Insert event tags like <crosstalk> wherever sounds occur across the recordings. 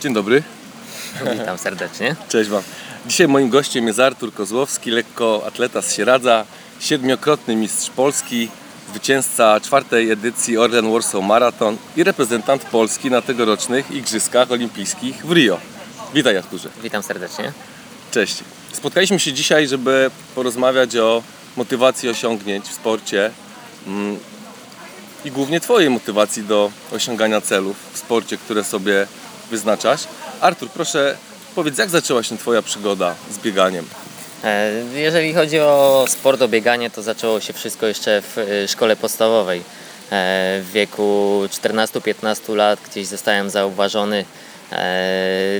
Dzień dobry. Witam serdecznie. Cześć Wam. Dzisiaj moim gościem jest Artur Kozłowski, lekkoatleta z Sieradza, siedmiokrotny mistrz Polski, zwycięzca czwartej edycji Orlen Warsaw Marathon i reprezentant Polski na tegorocznych Igrzyskach Olimpijskich w Rio. Witaj Arturze. Witam serdecznie. Cześć. Spotkaliśmy się dzisiaj, żeby porozmawiać o motywacji osiągnięć w sporcie mm, i głównie Twojej motywacji do osiągania celów w sporcie, które sobie wyznaczasz. Artur, proszę powiedz, jak zaczęła się Twoja przygoda z bieganiem? E, Jeżeli chodzi o sport, o bieganie, to zaczęło się wszystko jeszcze w e, szkole podstawowej. E, W wieku 14-15 lat gdzieś zostałem zauważony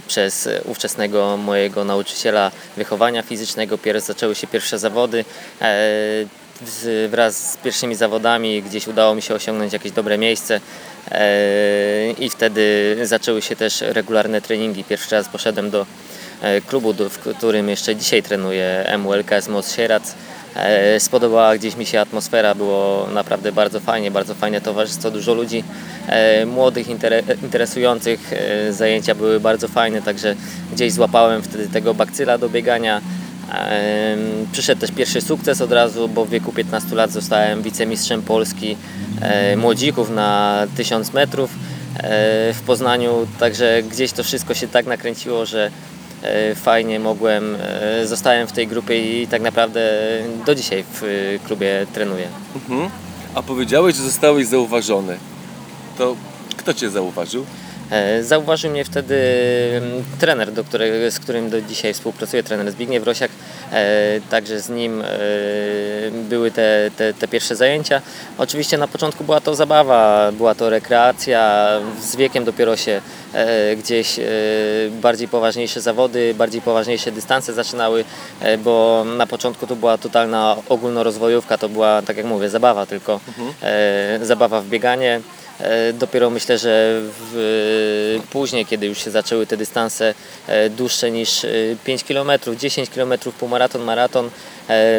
przez ówczesnego mojego nauczyciela wychowania fizycznego. Pierw zaczęły się pierwsze zawody. Z- Wraz z pierwszymi zawodami gdzieś udało mi się osiągnąć jakieś dobre miejsce e, i wtedy zaczęły się też regularne treningi. Pierwszy raz poszedłem do e, klubu, w którym jeszcze dzisiaj trenuję, MULKS Moc Sieradz. E, Spodobała gdzieś mi się atmosfera, było naprawdę bardzo fajnie, bardzo fajne towarzystwo, dużo ludzi młodych, intere- interesujących. Zajęcia były bardzo fajne, także gdzieś złapałem wtedy tego bakcyla do biegania. Przyszedł też pierwszy sukces od razu, bo w wieku 15 lat zostałem wicemistrzem Polski e, młodzików na 1000 metrów e, w Poznaniu, także gdzieś to wszystko się tak nakręciło, że e, fajnie mogłem, zostałem w tej grupie i tak naprawdę do dzisiaj w klubie trenuję. Mhm. A powiedziałeś, że zostałeś zauważony. To kto Cię zauważył? E, Zauważył mnie wtedy mm, trener, do którego, z którym do dzisiaj współpracuję, trener Zbigniew Rosiak. E, Także z nim e, były te, te, te pierwsze zajęcia. Oczywiście na początku była to zabawa, była to rekreacja. Z wiekiem dopiero się gdzieś bardziej poważniejsze zawody, bardziej poważniejsze dystanse zaczynały, bo na początku to była totalna ogólnorozwojówka, to była, tak jak mówię, zabawa tylko. E, Zabawa w bieganie. E, Dopiero myślę, że w, później, kiedy już się zaczęły te dystanse e, dłuższe niż e, 5 km, 10 km, półmaraton, maraton, e,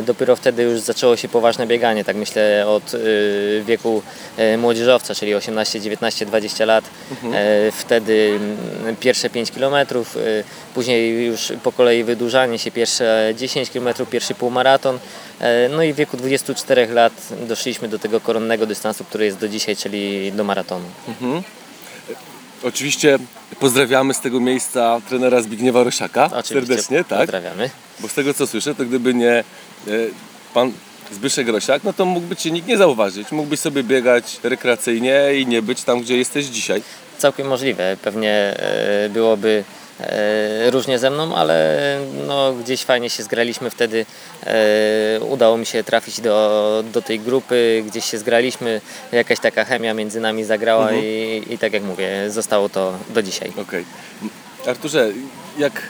dopiero wtedy już zaczęło się poważne bieganie. Tak myślę od e, wieku e, młodzieżowca, czyli 18, 19, 20 lat. E, Wtedy mm, pierwsze 5 km, później już po kolei wydłużanie się pierwsze 10 km, pierwszy półmaraton. E, No i w wieku 24 lat doszliśmy do tego koronnego dystansu, który jest do dzisiaj, czyli do maratonu. Oczywiście pozdrawiamy z tego miejsca trenera Zbigniewa Rosiaka Oczywiście serdecznie, tak? Pozdrawiamy. Bo z tego co słyszę, to gdyby nie e, pan Zbyszek Rosiak, no to mógłby Cię nikt nie zauważyć. Mógłbyś sobie biegać rekreacyjnie i nie być tam, gdzie jesteś dzisiaj. Całkiem możliwe. Pewnie e, byłoby różnie ze mną, ale no, gdzieś fajnie się zgraliśmy wtedy. E, Udało mi się trafić do, do tej grupy, gdzieś się zgraliśmy, jakaś taka chemia między nami zagrała i, i tak jak mówię, zostało to do dzisiaj. Okej. Arturze, jak,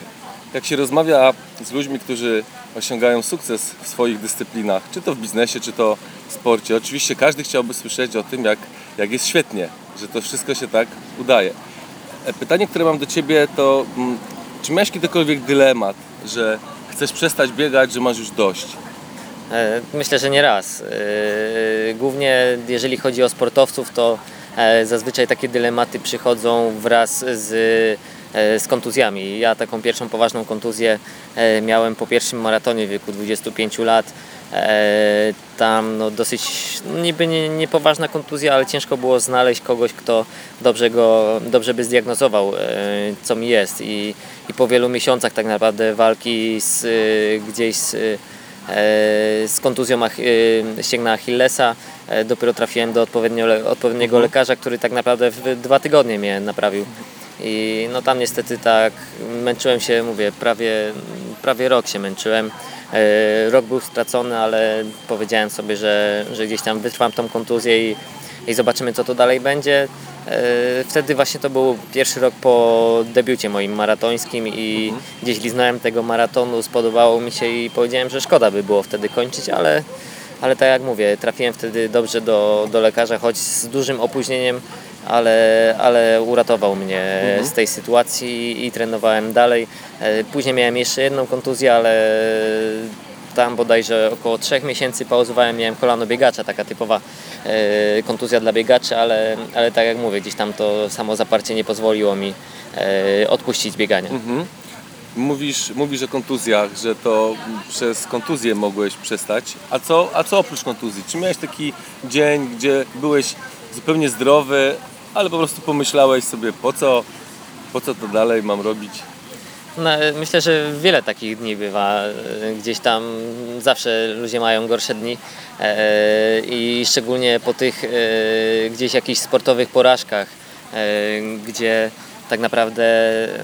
jak się rozmawia z ludźmi, którzy osiągają sukces w swoich dyscyplinach, czy to w biznesie, czy to w sporcie, oczywiście każdy chciałby słyszeć o tym, jak, jak jest świetnie, że to wszystko się tak udaje. E, Pytanie, które mam do Ciebie to, mm, czy miałeś kiedykolwiek dylemat, że chcesz przestać biegać, że masz już dość? E, Myślę, że nie raz. E, Głównie jeżeli chodzi o sportowców, to zazwyczaj takie dylematy przychodzą wraz z, z kontuzjami. Ja taką pierwszą poważną kontuzję miałem po pierwszym maratonie w wieku 25 lat. E, Tam no, dosyć no, niby nie, niepoważna kontuzja, ale ciężko było znaleźć kogoś, kto dobrze, go, dobrze by zdiagnozował, e, co mi jest. I, I po wielu miesiącach tak naprawdę walki z, e, gdzieś z, z kontuzją ścięgna Achillesa. Dopiero trafiłem do odpowiednio, odpowiedniego lekarza, który tak naprawdę w dwa tygodnie mnie naprawił. I no tam niestety tak męczyłem się, mówię, prawie, prawie rok się męczyłem. E, Rok był stracony, ale powiedziałem sobie, że, że gdzieś tam wytrwam tą kontuzję i, i zobaczymy co to dalej będzie. E, Wtedy właśnie to był pierwszy rok po debiucie moim maratońskim i gdzieś liznąłem tego maratonu, spodobało mi się i powiedziałem, że szkoda by było wtedy kończyć, ale, ale tak jak mówię, trafiłem wtedy dobrze do, do lekarza, choć z dużym opóźnieniem, ale, ale uratował mnie z tej sytuacji i trenowałem dalej. E, Później miałem jeszcze jedną kontuzję, ale tam bodajże około 3 miesięcy pauzowałem, miałem kolano biegacza, taka typowa e, kontuzja dla biegaczy, ale, ale tak jak mówię, gdzieś tam to samo zaparcie nie pozwoliło mi e, odpuścić biegania. Mhm. Mówisz, mówisz o kontuzjach, że to przez kontuzję mogłeś przestać. A co, a co oprócz kontuzji? Czy miałeś taki dzień, gdzie byłeś zupełnie zdrowy, ale po prostu pomyślałeś sobie, po co, po co to dalej mam robić? No, myślę, że wiele takich dni bywa. E, Gdzieś tam zawsze ludzie mają gorsze dni e, i szczególnie po tych e, gdzieś jakichś sportowych porażkach, gdzie tak naprawdę e,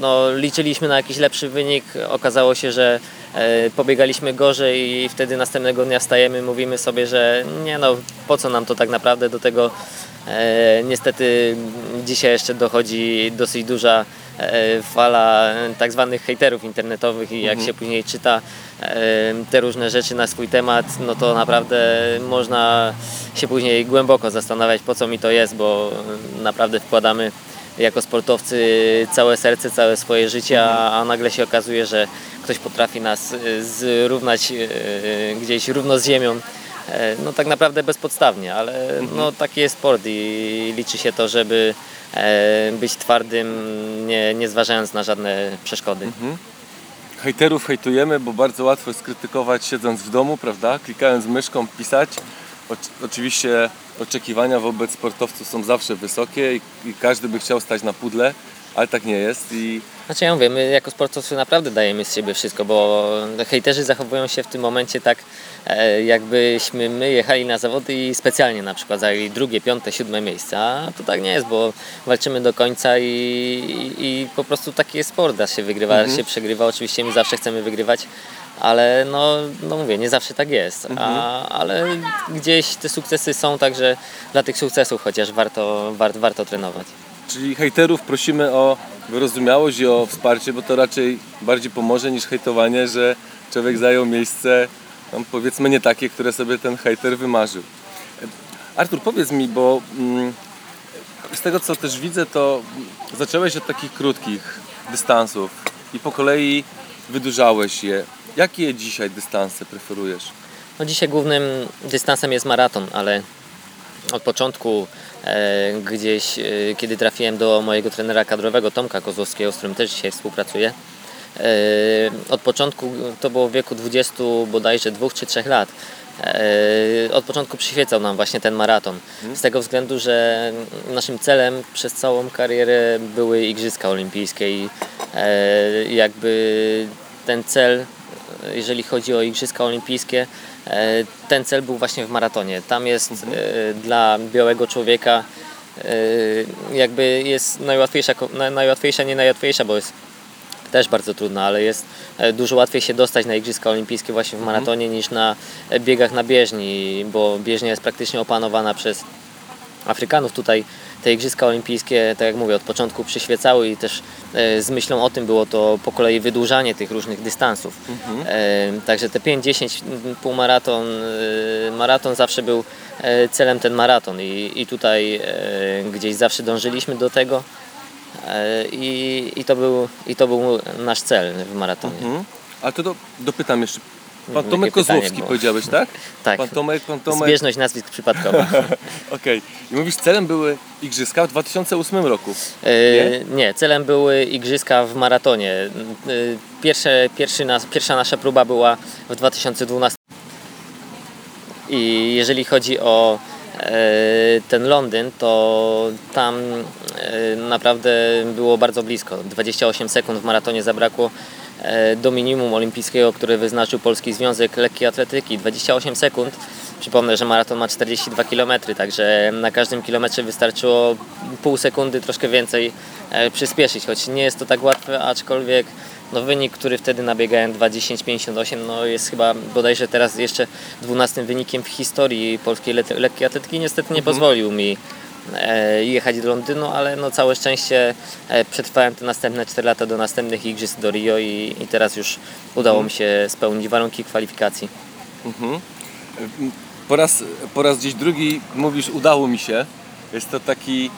no, liczyliśmy na jakiś lepszy wynik. Okazało się, że e, pobiegaliśmy gorzej i wtedy następnego dnia stajemy, mówimy sobie, że nie no, po co nam to tak naprawdę do tego E, niestety dzisiaj jeszcze dochodzi dosyć duża fala tak zwanych hejterów internetowych i jak się później czyta te różne rzeczy na swój temat, no to naprawdę można się później głęboko zastanawiać po co mi to jest, bo naprawdę wkładamy jako sportowcy całe serce, całe swoje życie, a, a nagle się okazuje, że ktoś potrafi nas e, zrównać e, gdzieś równo z ziemią. E, No tak naprawdę bezpodstawnie, ale no, taki jest sport i liczy się to, żeby być twardym, nie, nie zważając na żadne przeszkody. Hejterów hejtujemy, bo bardzo łatwo jest krytykować siedząc w domu, prawda? Klikając myszką, pisać. Oczy- Oczywiście oczekiwania wobec sportowców są zawsze wysokie i, i każdy by chciał stać na pudle, ale tak nie jest i Znaczy ja mówię, my jako sportowcy naprawdę dajemy z siebie wszystko, bo hejterzy zachowują się w tym momencie tak, e, jakbyśmy my jechali na zawody i specjalnie na przykład zajęli drugie, piąte, siódme miejsce, a to tak nie jest, bo walczymy do końca i, i, i po prostu taki jest sport, raz się wygrywa, raz się przegrywa, oczywiście my zawsze chcemy wygrywać, ale no, no mówię, nie zawsze tak jest, a, ale gdzieś te sukcesy są, także dla tych sukcesów chociaż warto, war, warto trenować. Czyli hejterów prosimy o wyrozumiałość i o wsparcie, bo to raczej bardziej pomoże niż hejtowanie, że człowiek zajął miejsce, no powiedzmy nie takie, które sobie ten hejter wymarzył. Artur, powiedz mi, bo mm, z tego co też widzę, to zacząłeś od takich krótkich dystansów i po kolei wydłużałeś je. Jakie dzisiaj dystanse preferujesz? No dzisiaj głównym dystansem jest maraton, ale od początku e, gdzieś, e, kiedy trafiłem do mojego trenera kadrowego Tomka Kozłowskiego, z którym też dzisiaj współpracuję, e, od początku, to było w wieku 20 bodajże 2 czy 3 lat, od początku przyświecał nam właśnie ten maraton. Z tego względu, że naszym celem przez całą karierę były Igrzyska Olimpijskie i jakby ten cel jeżeli chodzi o Igrzyska Olimpijskie, ten cel był właśnie w maratonie. Tam jest e, dla białego człowieka e, jakby jest najłatwiejsza, najłatwiejsza, nie najłatwiejsza, bo jest też bardzo trudna, ale jest e, dużo łatwiej się dostać na Igrzyska Olimpijskie właśnie w maratonie niż na e, biegach na bieżni, bo bieżnia jest praktycznie opanowana przez Afrykanów. Tutaj te Igrzyska Olimpijskie, tak jak mówię, od początku przyświecały i też e, z myślą o tym było to po kolei wydłużanie tych różnych dystansów. E, także te 5, 10, m, półmaraton, e, maraton zawsze był celem ten maraton i, i tutaj gdzieś zawsze dążyliśmy do tego i, i, to był, i to był nasz cel w maratonie. Mhm. A to do, dopytam jeszcze. Pan Tomek Kozłowski powiedziałeś, tak? <laughs> Tak. Pan Tomek, pan Tomek. Zbieżność nazwisk przypadkowa. <laughs> Okej. I mówisz, celem były Igrzyska w 2008 roku. E, nie, celem były igrzyska w maratonie. E, Pierwsze, pierwszy nas, pierwsza nasza próba była w 2012. I jeżeli chodzi o e, ten Londyn, to tam naprawdę było bardzo blisko. 28 sekund w maratonie zabrakło do minimum olimpijskiego, które wyznaczył Polski Związek Lekkiej Atletyki. 28 sekund. Przypomnę, że maraton ma 42 km, także na każdym kilometrze wystarczyło pół sekundy, troszkę więcej e, przyspieszyć, choć nie jest to tak łatwe, aczkolwiek no, wynik, który wtedy nabiegałem 2.10.58, no, jest chyba bodajże teraz jeszcze 12 wynikiem w historii polskiej le- lekkiej atletyki. Niestety nie pozwolił mi e, jechać do Londynu, ale no, całe szczęście e, przetrwałem te następne 4 lata do następnych igrzysk do Rio i, i teraz już udało mi się spełnić warunki kwalifikacji. Mhm. Po raz, po raz gdzieś drugi mówisz, udało mi się. Jest to taki,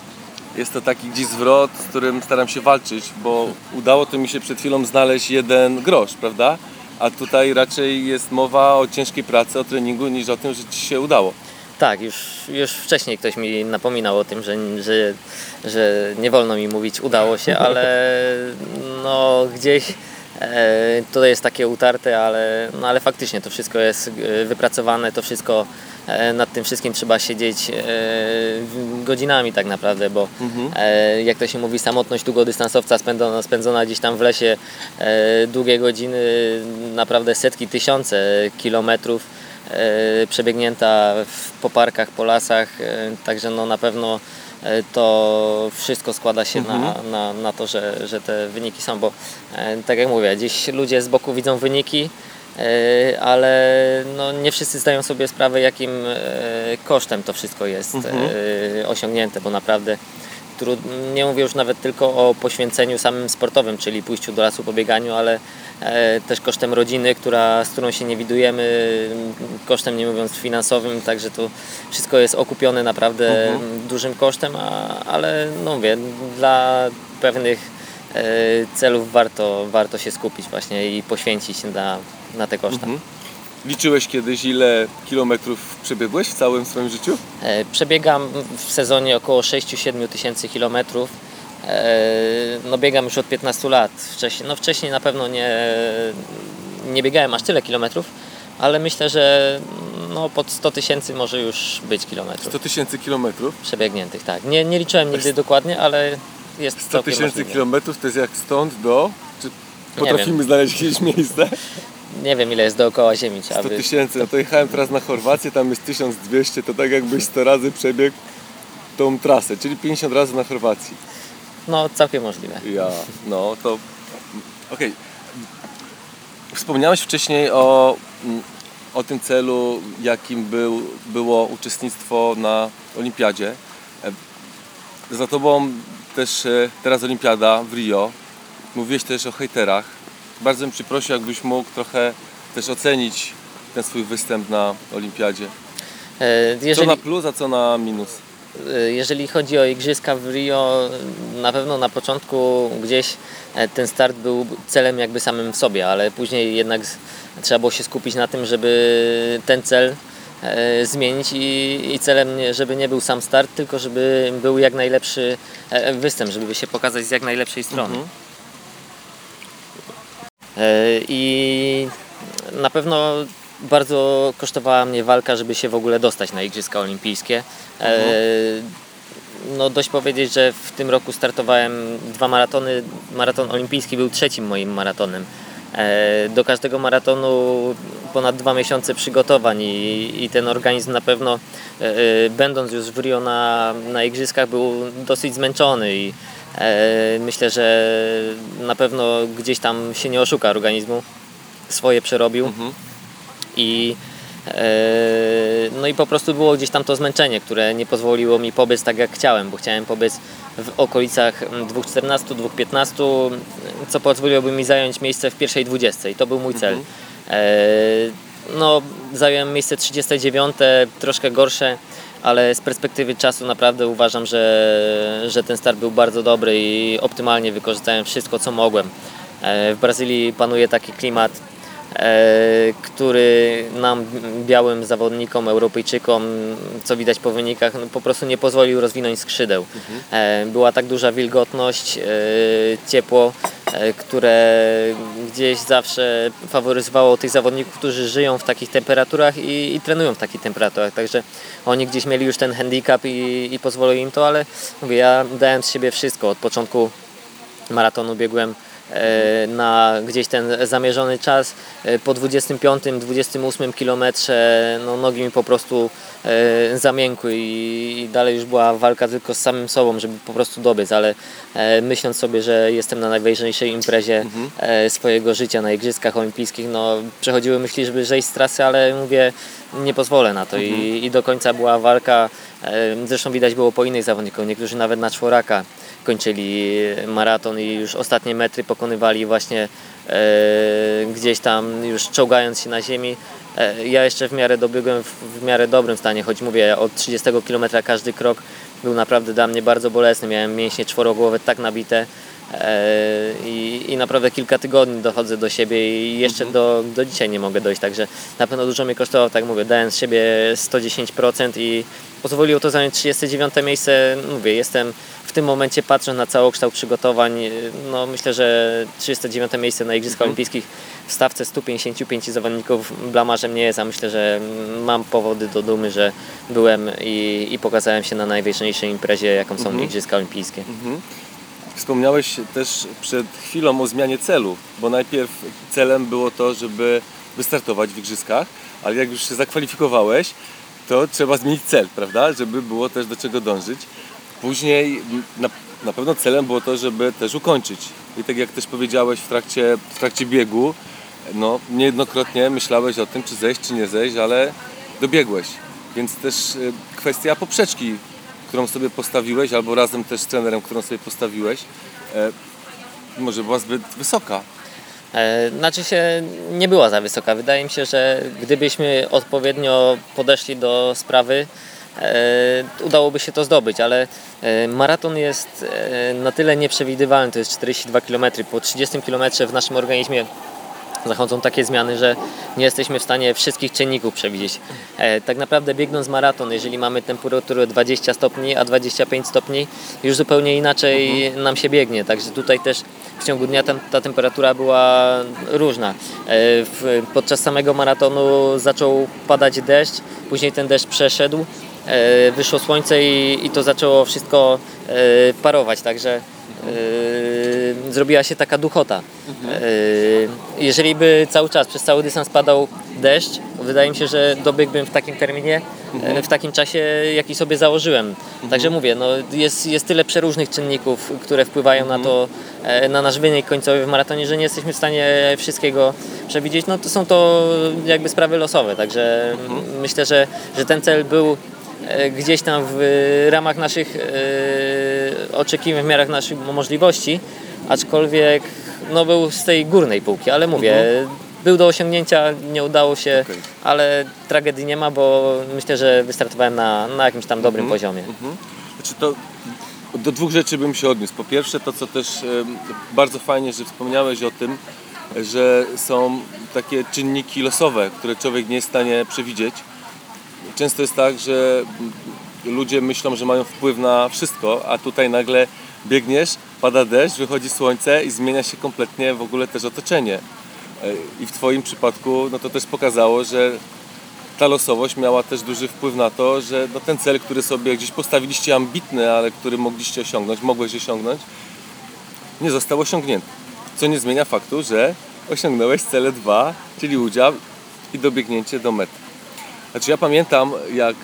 jest to taki gdzieś zwrot, z którym staram się walczyć, bo udało to mi się przed chwilą znaleźć jeden grosz, prawda? A tutaj raczej jest mowa o ciężkiej pracy, o treningu, niż o tym, że ci się udało. Tak, już, już wcześniej ktoś mi napominał o tym, że, że, że nie wolno mi mówić udało się, ale no gdzieś e, to jest takie utarte, ale, no, ale faktycznie to wszystko jest e, wypracowane, to wszystko e, nad tym wszystkim trzeba siedzieć e, godzinami tak naprawdę, bo e, jak to się mówi, samotność długodystansowca spędzona, spędzona gdzieś tam w lesie e, długie godziny, naprawdę setki, tysiące kilometrów przebiegnięta w, po parkach, po lasach, e, także no na pewno e, to wszystko składa się na, na, na to, że, że te wyniki są, bo e, tak jak mówię, gdzieś ludzie z boku widzą wyniki, e, ale no nie wszyscy zdają sobie sprawę, jakim e, kosztem to wszystko jest e, osiągnięte, bo naprawdę. Nie mówię już nawet tylko o poświęceniu samym sportowym, czyli pójściu do lasu, pobieganiu, ale e, też kosztem rodziny, która, z którą się nie widujemy, kosztem nie mówiąc finansowym, także to wszystko jest okupione naprawdę m, dużym kosztem, a, ale no mówię, dla pewnych e, celów warto, warto się skupić właśnie i poświęcić na, na te koszta. Liczyłeś kiedyś, ile kilometrów przebiegłeś w całym swoim życiu? E, Przebiegam w sezonie około 6-7 tysięcy kilometrów. E, No biegam już od 15 lat. Wcześniej, no wcześniej na pewno nie, nie biegałem aż tyle kilometrów, ale myślę, że no pod 100 tysięcy może już być kilometrów 100 tysięcy kilometrów. przebiegniętych. Tak. Nie, nie liczyłem nigdy dokładnie, ale jest 100 całkiem tysięcy kilometrów to jest jak stąd do... Czy potrafimy znaleźć jakieś miejsce? <laughs> Nie wiem ile jest dookoła Ziemi. Trzeba 100 by... tysięcy. No to jechałem teraz na Chorwację, tam jest 1200, to tak jakbyś 100 razy przebiegł tą trasę, czyli 50 razy na Chorwacji. No całkiem możliwe. Ja, no to... Okej. Wspomniałeś wcześniej o, o tym celu, jakim był, było uczestnictwo na Olimpiadzie. Za Tobą też e, teraz Olimpiada w Rio. Mówiłeś też o hejterach. Bardzo bym Ci prosił, jakbyś mógł trochę też ocenić ten swój występ na Olimpiadzie. E, Co Jeżeli... na plus, a co na minus? Y, Jeżeli chodzi o igrzyska w Rio, na pewno na początku gdzieś e, ten start był celem jakby samym w sobie, ale później jednak trzeba było się skupić na tym, żeby ten cel e, zmienić i, i celem, żeby nie był sam start, tylko żeby był jak najlepszy e, występ, żeby się pokazać z jak najlepszej strony. E, I na pewno bardzo kosztowała mnie walka, żeby się w ogóle dostać na Igrzyska Olimpijskie. E, No dość powiedzieć, że w tym roku startowałem dwa maratony. Maraton olimpijski był trzecim moim maratonem. E, Do każdego maratonu ponad dwa miesiące przygotowań i, i ten organizm na pewno, e, e, będąc już w Rio na, na igrzyskach, był dosyć zmęczony i e, myślę, że na pewno gdzieś tam się nie oszuka organizmu. Swoje przerobił i e, no i po prostu było gdzieś tam to zmęczenie, które nie pozwoliło mi pobyć tak jak chciałem, bo chciałem pobyć w okolicach mm, 2.14, 2.15, co pozwoliłoby mi zająć miejsce w pierwszej 20 i to był mój cel. E, no, zająłem miejsce 39, troszkę gorsze, ale z perspektywy czasu naprawdę uważam, że, że ten start był bardzo dobry i optymalnie wykorzystałem wszystko, co mogłem. E, w Brazylii panuje taki klimat, który nam, białym zawodnikom, Europejczykom, co widać po wynikach, no, po prostu nie pozwolił rozwinąć skrzydeł. E, była tak duża wilgotność, e, ciepło, e, które gdzieś zawsze faworyzowało tych zawodników, którzy żyją w takich temperaturach i, i trenują w takich temperaturach. Także oni gdzieś mieli już ten handicap i, i pozwolił im to, ale mówię, ja dałem z siebie wszystko. Od początku maratonu biegłem e, na gdzieś ten zamierzony czas. E, Po 25-28 kilometrze no, nogi mi po prostu e, zamiękły i, dalej już była walka tylko z samym sobą, żeby po prostu dobiec, ale e, myśląc sobie, że jestem na najważniejszej imprezie e, swojego życia na Igrzyskach Olimpijskich, no przechodziły myśli, żeby zejść z trasy, ale mówię, nie pozwolę na to. I, i do końca była walka, e, zresztą widać było po innych zawodników, niektórzy nawet na czworaka kończyli maraton i już ostatnie metry pokonywali właśnie e, gdzieś tam już czołgając się na ziemi. E, ja jeszcze w miarę dobiegłem w, miarę dobrym stanie, choć mówię od 30 km każdy krok był naprawdę dla mnie bardzo bolesny. Miałem mięśnie czworogłowe tak nabite, E, I, I naprawdę kilka tygodni dochodzę do siebie i jeszcze do, do dzisiaj nie mogę dojść, także na pewno dużo mnie kosztowało, tak mówię, dałem z siebie 110% i pozwoliło to zająć 39 miejsce. Mówię, jestem w tym momencie patrząc na całokształt przygotowań, no myślę, że 39 miejsce na Igrzyskach Olimpijskich w stawce 155 zawodników blamarzem nie jest, a myślę, że mam powody do dumy, że byłem i, i pokazałem się na najważniejszej imprezie, jaką są Igrzyska Olimpijskie. Wspomniałeś też przed chwilą o zmianie celu, bo najpierw celem było to, żeby wystartować w igrzyskach, ale jak już się zakwalifikowałeś, to trzeba zmienić cel, prawda? Żeby było też do czego dążyć. Później na, na pewno celem było to, żeby też ukończyć. I tak jak też powiedziałeś w trakcie, w trakcie biegu, no niejednokrotnie myślałeś o tym, czy zejść, czy nie zejść, ale dobiegłeś. Więc też y, kwestia poprzeczki, którą sobie postawiłeś, albo razem też z trenerem, którą sobie postawiłeś, e, może była zbyt wysoka. E, Znaczy się nie była za wysoka. Wydaje mi się, że gdybyśmy odpowiednio podeszli do sprawy, udałoby się to zdobyć, ale e, maraton jest e, na tyle nieprzewidywalny, to jest 42 km. Po 30 km w naszym organizmie zachodzą takie zmiany, że nie jesteśmy w stanie wszystkich czynników przewidzieć. E, tak naprawdę biegnąc maraton, jeżeli mamy temperaturę 20 stopni, a 25 stopni, już zupełnie inaczej nam się biegnie. Także tutaj też w ciągu dnia ta temperatura była różna. E, podczas samego maratonu zaczął padać deszcz, później ten deszcz przeszedł, e, wyszło słońce i, i to zaczęło wszystko e, parować, także Yy, zrobiła się taka duchota. Jeżeli by cały czas, przez cały dystans padał deszcz, wydaje mi się, że dobiegłbym w takim terminie, e, w takim czasie, jaki sobie założyłem. Także mówię, no jest, jest tyle przeróżnych czynników, które wpływają na to, e, na nasz wynik końcowy w maratonie, że nie jesteśmy w stanie wszystkiego przewidzieć. No to są to jakby sprawy losowe, także myślę, że, że ten cel był e, gdzieś tam w ramach naszych e, oczekiwań, w miarach naszych możliwości, aczkolwiek no, był z tej górnej półki, ale mówię, był do osiągnięcia, nie udało się, Okej. ale tragedii nie ma, bo myślę, że wystartowałem na, na jakimś tam dobrym poziomie. Znaczy to do dwóch rzeczy bym się odniósł. Po pierwsze to, co też bardzo fajnie, że wspomniałeś o tym, że są takie czynniki losowe, które człowiek nie jest w stanie przewidzieć. Często jest tak, że ludzie myślą, że mają wpływ na wszystko, a tutaj nagle biegniesz, pada deszcz, wychodzi słońce i zmienia się kompletnie w ogóle też otoczenie. E, I w Twoim przypadku no to też pokazało, że ta losowość miała też duży wpływ na to, że no ten cel, który sobie gdzieś postawiliście ambitny, ale który mogliście osiągnąć, mogłeś osiągnąć, nie został osiągnięty. Co nie zmienia faktu, że osiągnąłeś cele dwa, czyli udział i dobiegnięcie do mety. Znaczy ja pamiętam, jak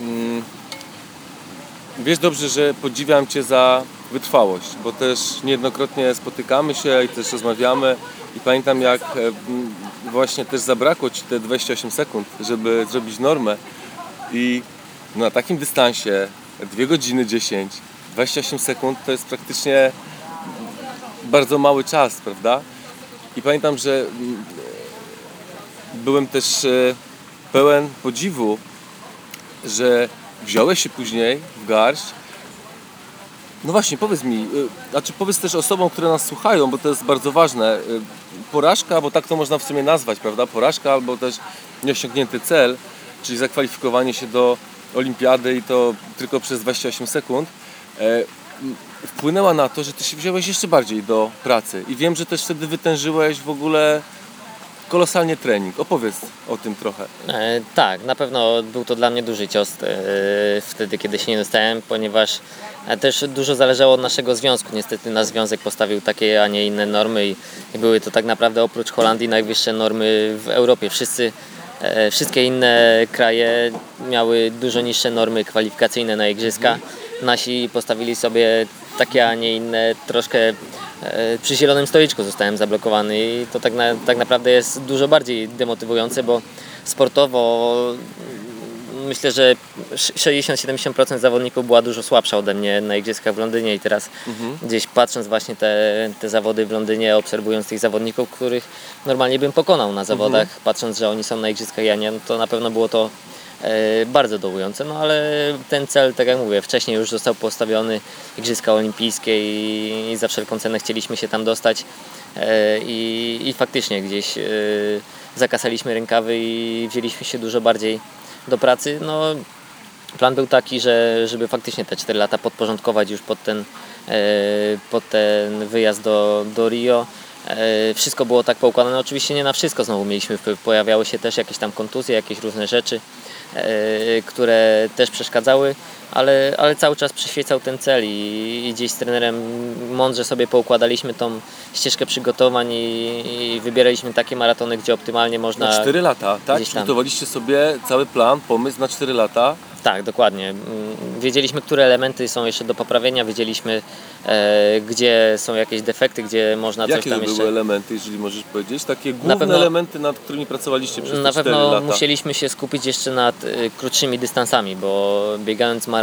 mm, wiesz dobrze, że podziwiam Cię za wytrwałość, bo też niejednokrotnie spotykamy się i też rozmawiamy i pamiętam jak e, mm, właśnie też zabrakło Ci te 28 sekund, żeby zrobić normę i na takim dystansie 2 godziny 10, 28 sekund to jest praktycznie bardzo mały czas, prawda? I pamiętam, że mm, byłem też e, pełen podziwu, że wziąłeś się później w garść. No właśnie, powiedz mi, y, znaczy powiedz też osobom, które nas słuchają, bo to jest bardzo ważne. y, Porażka, bo tak to można w sumie nazwać, prawda? Porażka albo też nieosiągnięty cel, czyli zakwalifikowanie się do olimpiady i to tylko przez 28 sekund, e, wpłynęła na to, że ty się wziąłeś jeszcze bardziej do pracy. I wiem, że też wtedy wytężyłeś w ogóle kolosalnie trening. Opowiedz o tym trochę. E, tak, na pewno był to dla mnie duży cios e, wtedy, kiedy się nie dostałem, ponieważ e, też dużo zależało od naszego związku. Niestety nasz związek postawił takie, a nie inne normy i, i były to tak naprawdę oprócz Holandii najwyższe normy w Europie. Wszyscy, e, wszystkie inne kraje miały dużo niższe normy kwalifikacyjne na igrzyska. Nasi postawili sobie takie, a nie inne, troszkę przy zielonym stoliczku zostałem zablokowany i to tak, na, tak naprawdę jest dużo bardziej demotywujące, bo sportowo mm, myślę, że 60-70% zawodników była dużo słabsza ode mnie na igrzyskach w Londynie i teraz gdzieś patrząc właśnie te, te zawody w Londynie, obserwując tych zawodników, których normalnie bym pokonał na zawodach, patrząc, że oni są na igrzyskach, ja nie, no to na pewno było to e, bardzo dołujące, no ale ten cel, tak jak mówię, wcześniej już został postawiony Igrzyska Olimpijskie i, i za wszelką cenę chcieliśmy się tam dostać e, i, i faktycznie gdzieś e, zakasaliśmy rękawy i wzięliśmy się dużo bardziej do pracy. No, plan był taki, że, żeby faktycznie te 4 lata podporządkować już pod ten, e, pod ten wyjazd do, do Rio. E, Wszystko było tak poukładane, oczywiście nie na wszystko znowu mieliśmy wpływ, pojawiały się też jakieś tam kontuzje, jakieś różne rzeczy, e, które też przeszkadzały, ale, ale cały czas przyświecał ten cel i, i gdzieś z trenerem mądrze sobie poukładaliśmy tą ścieżkę przygotowań i, i wybieraliśmy takie maratony, gdzie optymalnie można... Na 4 lata, tak? Przygotowaliście sobie cały plan, pomysł na 4 lata. Tak, dokładnie. Mm, Wiedzieliśmy, które elementy są jeszcze do poprawienia, wiedzieliśmy, e, gdzie są jakieś defekty, gdzie można coś Jakie tam to były jeszcze. elementy, jeżeli możesz powiedzieć? Takie główne pewno- elementy, nad którymi pracowaliście przez Na te 4 pewno lata. musieliśmy się skupić jeszcze nad y, krótszymi dystansami, bo biegając maraton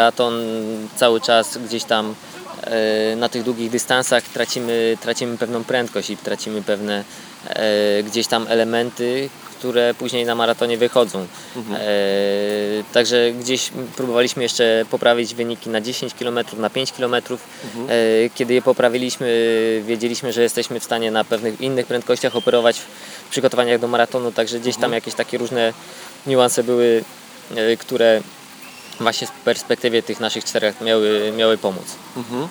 cały czas gdzieś tam e, na tych długich dystansach tracimy, tracimy pewną prędkość i tracimy pewne e, gdzieś tam elementy, które później na maratonie wychodzą. Mhm. E, także gdzieś próbowaliśmy jeszcze poprawić wyniki na 10 km, na 5 km. Mhm. E, kiedy je poprawiliśmy, wiedzieliśmy, że jesteśmy w stanie na pewnych innych prędkościach operować w przygotowaniach do maratonu, także gdzieś tam jakieś takie różne niuanse były, e, które właśnie w perspektywie tych naszych czterech miały, miały pomóc. Mhm.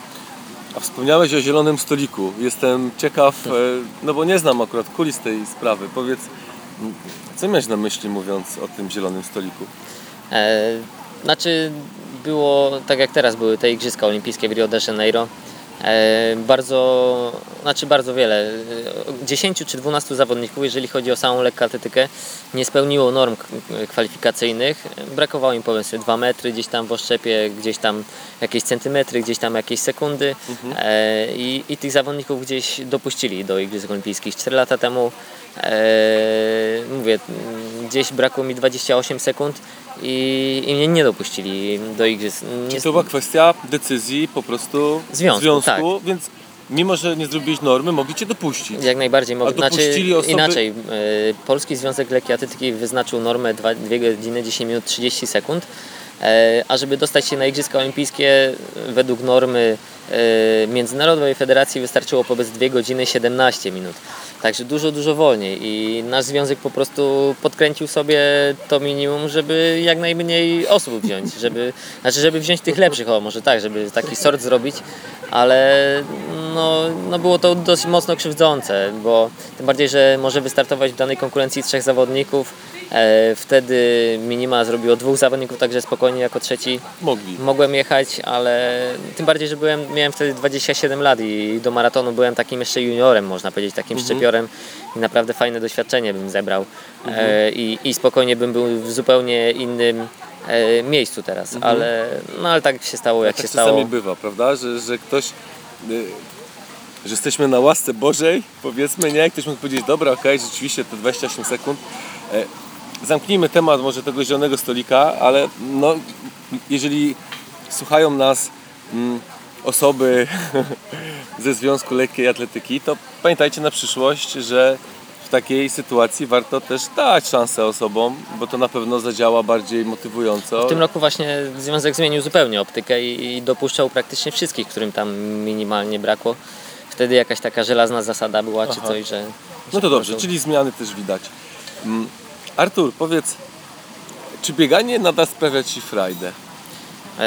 A wspomniałeś o zielonym stoliku. Jestem ciekaw, e, no bo nie znam akurat kulis tej sprawy. Powiedz, co miałeś na myśli mówiąc o tym zielonym stoliku? E, znaczy było, tak jak teraz były te Igrzyska Olimpijskie w Rio de Janeiro, bardzo, znaczy bardzo wiele, e, 10 czy 12 zawodników, jeżeli chodzi o samą lekkoatletykę, nie spełniło norm kwalifikacyjnych. Brakowało im powiedzmy 2 metry gdzieś tam w oszczepie, gdzieś tam jakieś centymetry, gdzieś tam jakieś sekundy e, i, i tych zawodników gdzieś dopuścili do Igrzysk Olimpijskich. 4 lata temu e, mówię, gdzieś brakło mi 28 sekund i, i mnie nie dopuścili do igrzysk. Czy to była kwestia decyzji po prostu Związku, tak. więc mimo, że nie zrobiłeś normy, mogli Cię dopuścić. Jak najbardziej dopuścili Znaczy, osoby- inaczej, e, Polski Związek Lekkiej Atletyki wyznaczył normę 2, 2 godziny 10 minut 30 sekund. E, A żeby dostać się na Igrzyska Olimpijskie, według normy e, Międzynarodowej Federacji wystarczyło powiedz 2 godziny 17 minut. Także dużo, dużo wolniej i nasz związek po prostu podkręcił sobie to minimum, żeby jak najmniej osób wziąć, żeby, znaczy żeby wziąć tych lepszych, o może tak, żeby taki sort zrobić, ale no, no było to dosyć mocno krzywdzące, bo tym bardziej, że może wystartować w danej konkurencji trzech zawodników, wtedy minima zrobiło dwóch zawodników, także spokojnie jako trzeci Mogli. mogłem jechać, ale tym bardziej, że byłem, miałem wtedy 27 lat i do maratonu byłem takim jeszcze juniorem, można powiedzieć, takim szczepiorem i naprawdę fajne doświadczenie bym zebrał e, i, i spokojnie bym był w zupełnie innym e, miejscu teraz, ale, no, ale tak się stało, jak tak się czasami stało. bywa, prawda? Że, że ktoś, y, że jesteśmy na łasce Bożej, powiedzmy, nie? Ktoś mógł powiedzieć, dobra, okej, rzeczywiście te 28 sekund. Zamknijmy temat może tego zielonego stolika, ale no, jeżeli słuchają nas mm, osoby <laughs> ze Związku Lekkiej Atletyki, to pamiętajcie na przyszłość, że w takiej sytuacji warto też dać szansę osobom, bo to na pewno zadziała bardziej motywująco. W tym roku właśnie związek zmienił zupełnie optykę i, i dopuszczał praktycznie wszystkich, którym tam minimalnie brakło. Wtedy jakaś taka żelazna zasada była, czy Aha. coś, że... No to dobrze, czyli zmiany też widać. Artur, powiedz, czy bieganie nadal sprawia Ci frajdę? E,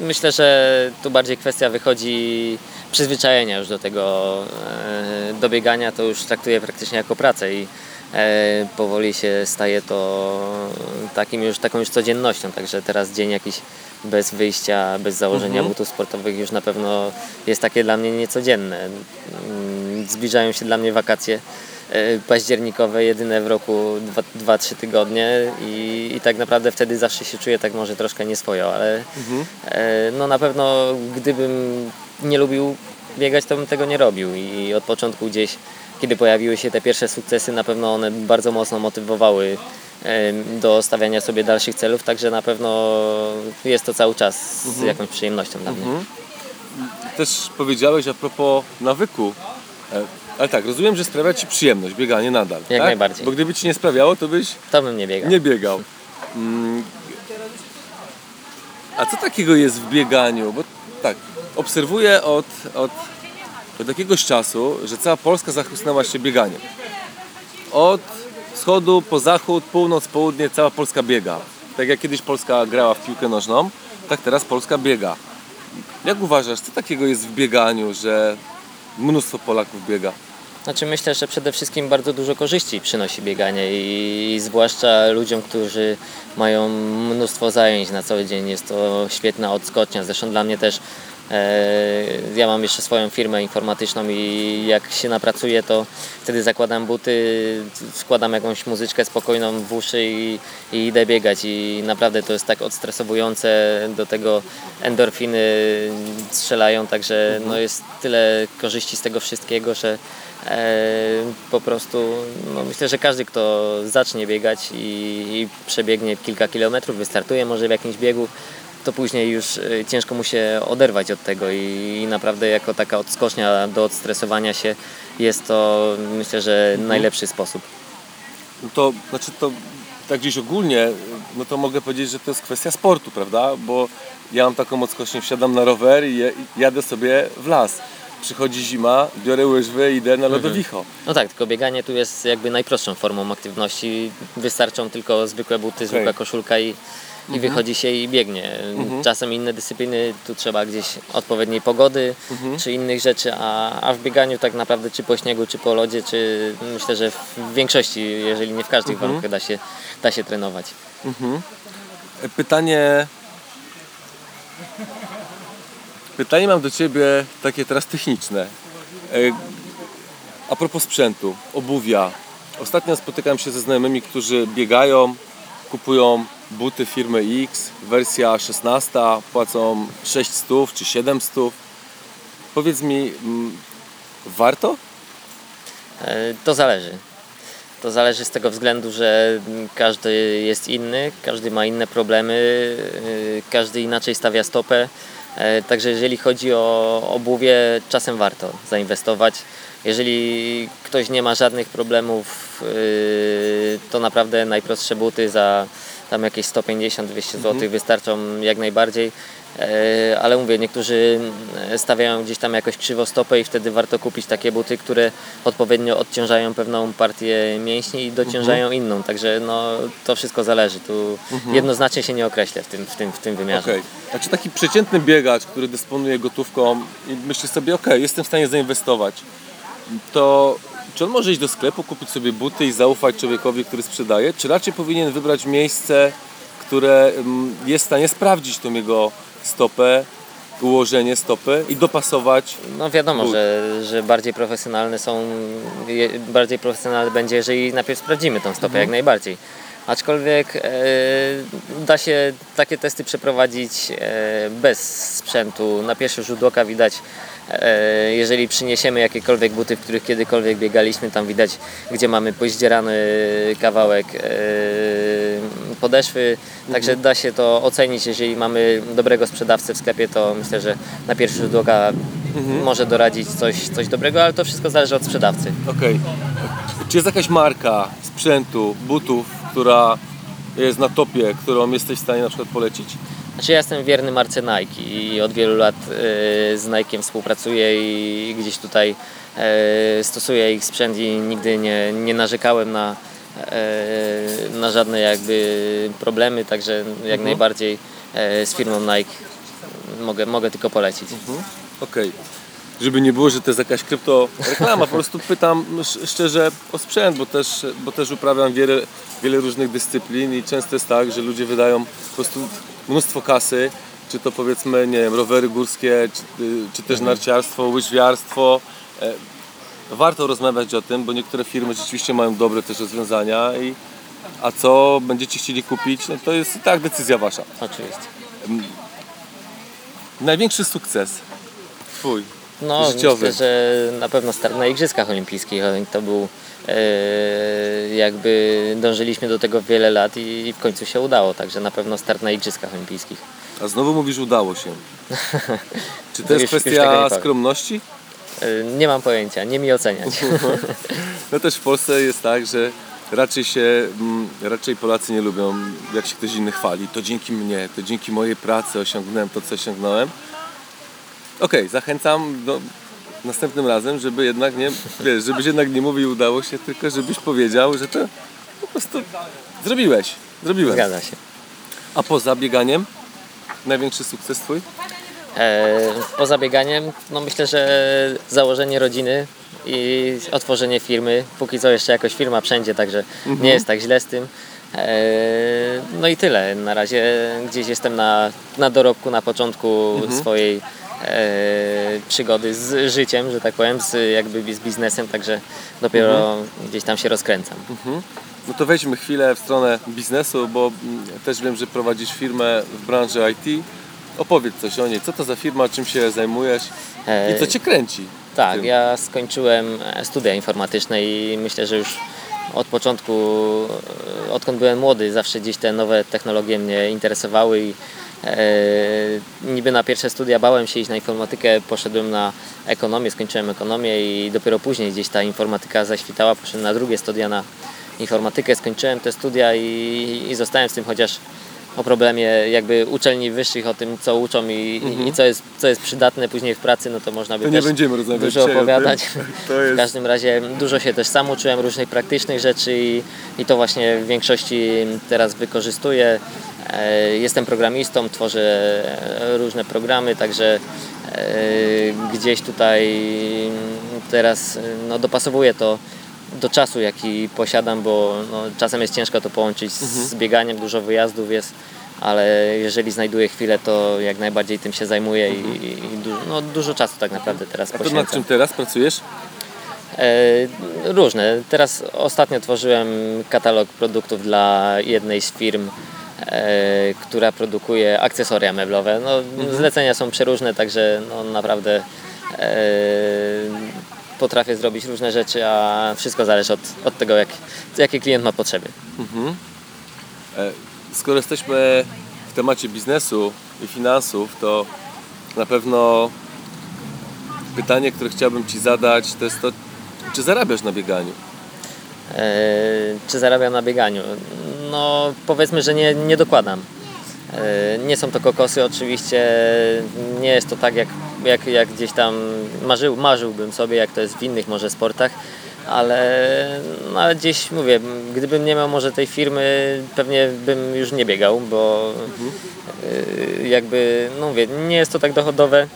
Myślę, że tu bardziej kwestia wychodzi przyzwyczajenia już do tego e, do biegania, to już traktuję praktycznie jako pracę i e, powoli się staje to takim już, taką już codziennością, także teraz dzień jakiś bez wyjścia, bez założenia Mhm. butów sportowych już na pewno jest takie dla mnie niecodzienne. Mm, Zbliżają się dla mnie wakacje październikowe, jedyne w roku 2-3 tygodnie i, i tak naprawdę wtedy zawsze się czuję tak może troszkę nieswojo, ale Mhm. e, no na pewno gdybym nie lubił biegać, to bym tego nie robił i od początku gdzieś, kiedy pojawiły się te pierwsze sukcesy, na pewno one bardzo mocno motywowały em, do stawiania sobie dalszych celów, także na pewno jest to cały czas z jakąś przyjemnością dla mnie. Mhm. Też powiedziałeś a propos nawyku. Ale tak, rozumiem, że sprawia Ci przyjemność bieganie nadal. Jak tak? najbardziej. Bo gdyby Ci nie sprawiało, to byś To bym nie biegał. nie biegał. Mm, A co takiego jest w bieganiu? Bo tak, obserwuję od, od, od jakiegoś czasu, że cała Polska zachłysnęła się bieganiem. Od wschodu po zachód, północ, południe cała Polska biega. Tak jak kiedyś Polska grała w piłkę nożną, tak teraz Polska biega. Jak uważasz, co takiego jest w bieganiu, że mnóstwo Polaków biega? Znaczy myślę, że przede wszystkim bardzo dużo korzyści przynosi bieganie i zwłaszcza ludziom, którzy mają mnóstwo zajęć na cały dzień. Jest to świetna odskocznia. Zresztą dla mnie też ja mam jeszcze swoją firmę informatyczną i jak się napracuję, to wtedy zakładam buty, składam jakąś muzyczkę spokojną w uszy i, i idę biegać. I naprawdę to jest tak odstresowujące, do tego endorfiny strzelają, także no jest tyle korzyści z tego wszystkiego, że e, po prostu no myślę, że każdy kto zacznie biegać i, i przebiegnie kilka kilometrów, wystartuje może w jakimś biegu, to później już e, ciężko mu się oderwać od tego i, naprawdę jako taka odskocznia do odstresowania się jest to myślę, że najlepszy sposób. No to znaczy to tak gdzieś ogólnie, no to mogę powiedzieć, że to jest kwestia sportu, prawda? Bo ja mam taką odskocznię, wsiadam na rower i jadę sobie w las. Przychodzi zima, biorę łyżwy i idę na lodowicho. No tak, tylko bieganie tu jest jakby najprostszą formą aktywności. Wystarczą tylko zwykłe buty, zwykła koszulka i, i wychodzi się i biegnie. Czasem inne dyscypliny, tu trzeba gdzieś odpowiedniej pogody czy innych rzeczy, a, a w bieganiu tak naprawdę czy po śniegu, czy po lodzie, czy myślę, że w większości, jeżeli nie w każdych warunkach da się, da się trenować. E, Pytanie. Pytanie mam do Ciebie takie teraz techniczne. E, A propos sprzętu, obuwia. Ostatnio spotykałem się ze znajomymi, którzy biegają, kupują buty firmy X, wersja 16, płacą 600 czy 700. Powiedz mi, mm, warto? E, To zależy. To zależy z tego względu, że każdy jest inny, każdy ma inne problemy, e, każdy inaczej stawia stopę. E, Także jeżeli chodzi o obuwie, czasem warto zainwestować. Jeżeli ktoś nie ma żadnych problemów, to naprawdę najprostsze buty za tam jakieś 150-200 zł wystarczą jak najbardziej. E, Ale mówię, niektórzy e, stawiają gdzieś tam jakoś krzywo stopę i wtedy warto kupić takie buty, które odpowiednio odciążają pewną partię mięśni i dociążają inną. Także no, to wszystko zależy. Tu jednoznacznie się nie określę w tym, w tym, w tym wymiarze. Okej. Znaczy taki przeciętny biegacz, który dysponuje gotówką i myśli sobie, ok, jestem w stanie zainwestować, to czy on może iść do sklepu, kupić sobie buty i zaufać człowiekowi, który sprzedaje, czy raczej powinien wybrać miejsce, które mm, jest w stanie sprawdzić tą jego stopę, ułożenie stopy i dopasować No wiadomo, But. że, że bardziej profesjonalne są, bardziej profesjonalne będzie, jeżeli najpierw sprawdzimy tą stopę, jak najbardziej. Aczkolwiek e, da się takie testy przeprowadzić e, bez sprzętu. Na pierwszy rzut oka widać, jeżeli przyniesiemy jakiekolwiek buty, w których kiedykolwiek biegaliśmy, tam widać, gdzie mamy poździerany kawałek e, podeszwy. Także da się to ocenić, jeżeli mamy dobrego sprzedawcę w sklepie, to myślę, że na pierwszy rzut oka może doradzić coś, coś dobrego, ale to wszystko zależy od sprzedawcy. Okej. Czy jest jakaś marka sprzętu, butów, która jest na topie, którą jesteś w stanie na przykład polecić? Znaczy ja jestem wierny marce Nike i od wielu lat e, z Nike'iem współpracuję i gdzieś tutaj e, stosuję ich sprzęt i nigdy nie, nie narzekałem na, e, na żadne jakby problemy, także jak najbardziej e, z firmą Nike mogę, mogę tylko polecić. Okej. Żeby nie było, że to jest jakaś kryptoreklama, po prostu pytam sz- szczerze o sprzęt, bo też, bo też uprawiam wiele, wiele różnych dyscyplin i często jest tak, że ludzie wydają po prostu mnóstwo kasy, czy to powiedzmy, nie wiem, rowery górskie, czy, y, czy też narciarstwo, łyżwiarstwo. E, Warto rozmawiać o tym, bo niektóre firmy rzeczywiście mają dobre też rozwiązania i a co będziecie chcieli kupić, no to jest i tak decyzja wasza. Oczywiście. Największy sukces twój. No, Życiowy. myślę, że na pewno start na Igrzyskach Olimpijskich to był e, jakby dążyliśmy do tego wiele lat i w końcu się udało, także na pewno start na Igrzyskach Olimpijskich. A znowu mówisz, udało się. <laughs> Czy to To jest już- już kwestia powiem. skromności? E, Nie mam pojęcia, nie mi oceniać. <laughs> No też w Polsce jest tak, że raczej się, mm, raczej Polacy nie lubią, jak się ktoś inny chwali. To dzięki mnie, to dzięki mojej pracy osiągnąłem to, co osiągnąłem. Okej, zachęcam do następnym razem, żeby jednak nie, wiesz, żebyś jednak nie mówił udało się, tylko żebyś powiedział, że to po prostu zrobiłeś, zrobiłem. Zgadza się. A poza bieganiem, największy sukces twój? E, poza bieganiem, no myślę, że założenie rodziny i otworzenie firmy. Póki co jeszcze jakoś firma wszędzie, także nie jest tak źle z tym. E, no i tyle. Na razie gdzieś jestem na, na dorobku, na początku swojej e, przygody z życiem, że tak powiem, z, jakby z biznesem, także dopiero gdzieś tam się rozkręcam. No to wejdźmy chwilę w stronę biznesu, bo mm, też wiem, że prowadzisz firmę w branży IT. Opowiedz coś o niej. Co to za firma, czym się zajmujesz i co Cię kręci? Tak, ja skończyłem e, studia informatyczne i myślę, że już od początku, e, odkąd byłem młody, zawsze gdzieś te nowe technologie mnie interesowały i e, niby na pierwsze studia bałem się iść na informatykę, poszedłem na ekonomię, skończyłem ekonomię i dopiero później gdzieś ta informatyka zaświtała, poszedłem na drugie studia na informatykę, skończyłem te studia i, i zostałem z tym, chociaż o problemie jakby uczelni wyższych, o tym co uczą i, i co, jest, co jest przydatne później w pracy, no to można by Mhm. To nie też dużo opowiadać. <laughs> To jest- W każdym razie dużo się też sam uczyłem różnych praktycznych rzeczy i, i to właśnie w większości teraz wykorzystuję. E, Jestem programistą, tworzę e, różne programy, także e, gdzieś tutaj teraz no, dopasowuję to do czasu, jaki posiadam, bo no, czasem jest ciężko to połączyć Mhm. z bieganiem, dużo wyjazdów jest, ale jeżeli znajduję chwilę, to jak najbardziej tym się zajmuję i, i du- no, dużo czasu tak naprawdę teraz Mhm. A to nad poświęcam. czym teraz pracujesz? E, różne. Teraz ostatnio tworzyłem katalog produktów dla jednej z firm, e, która produkuje akcesoria meblowe. No, Zlecenia są przeróżne, także no, naprawdę e, potrafię zrobić różne rzeczy, a wszystko zależy od, od tego, jak, jakie klient ma potrzeby. E, Skoro jesteśmy w temacie biznesu i finansów, to na pewno pytanie, które chciałbym Ci zadać, to jest to, czy zarabiasz na bieganiu? E, czy zarabiam na bieganiu? No powiedzmy, że nie, nie dokładam. E, nie są to kokosy oczywiście, nie jest to tak jak, jak, jak gdzieś tam marzył, marzyłbym sobie, jak to jest w innych może sportach, ale, no, ale gdzieś mówię, gdybym nie miał może tej firmy, pewnie bym już nie biegał, bo e, jakby, no mówię, nie jest to tak dochodowe.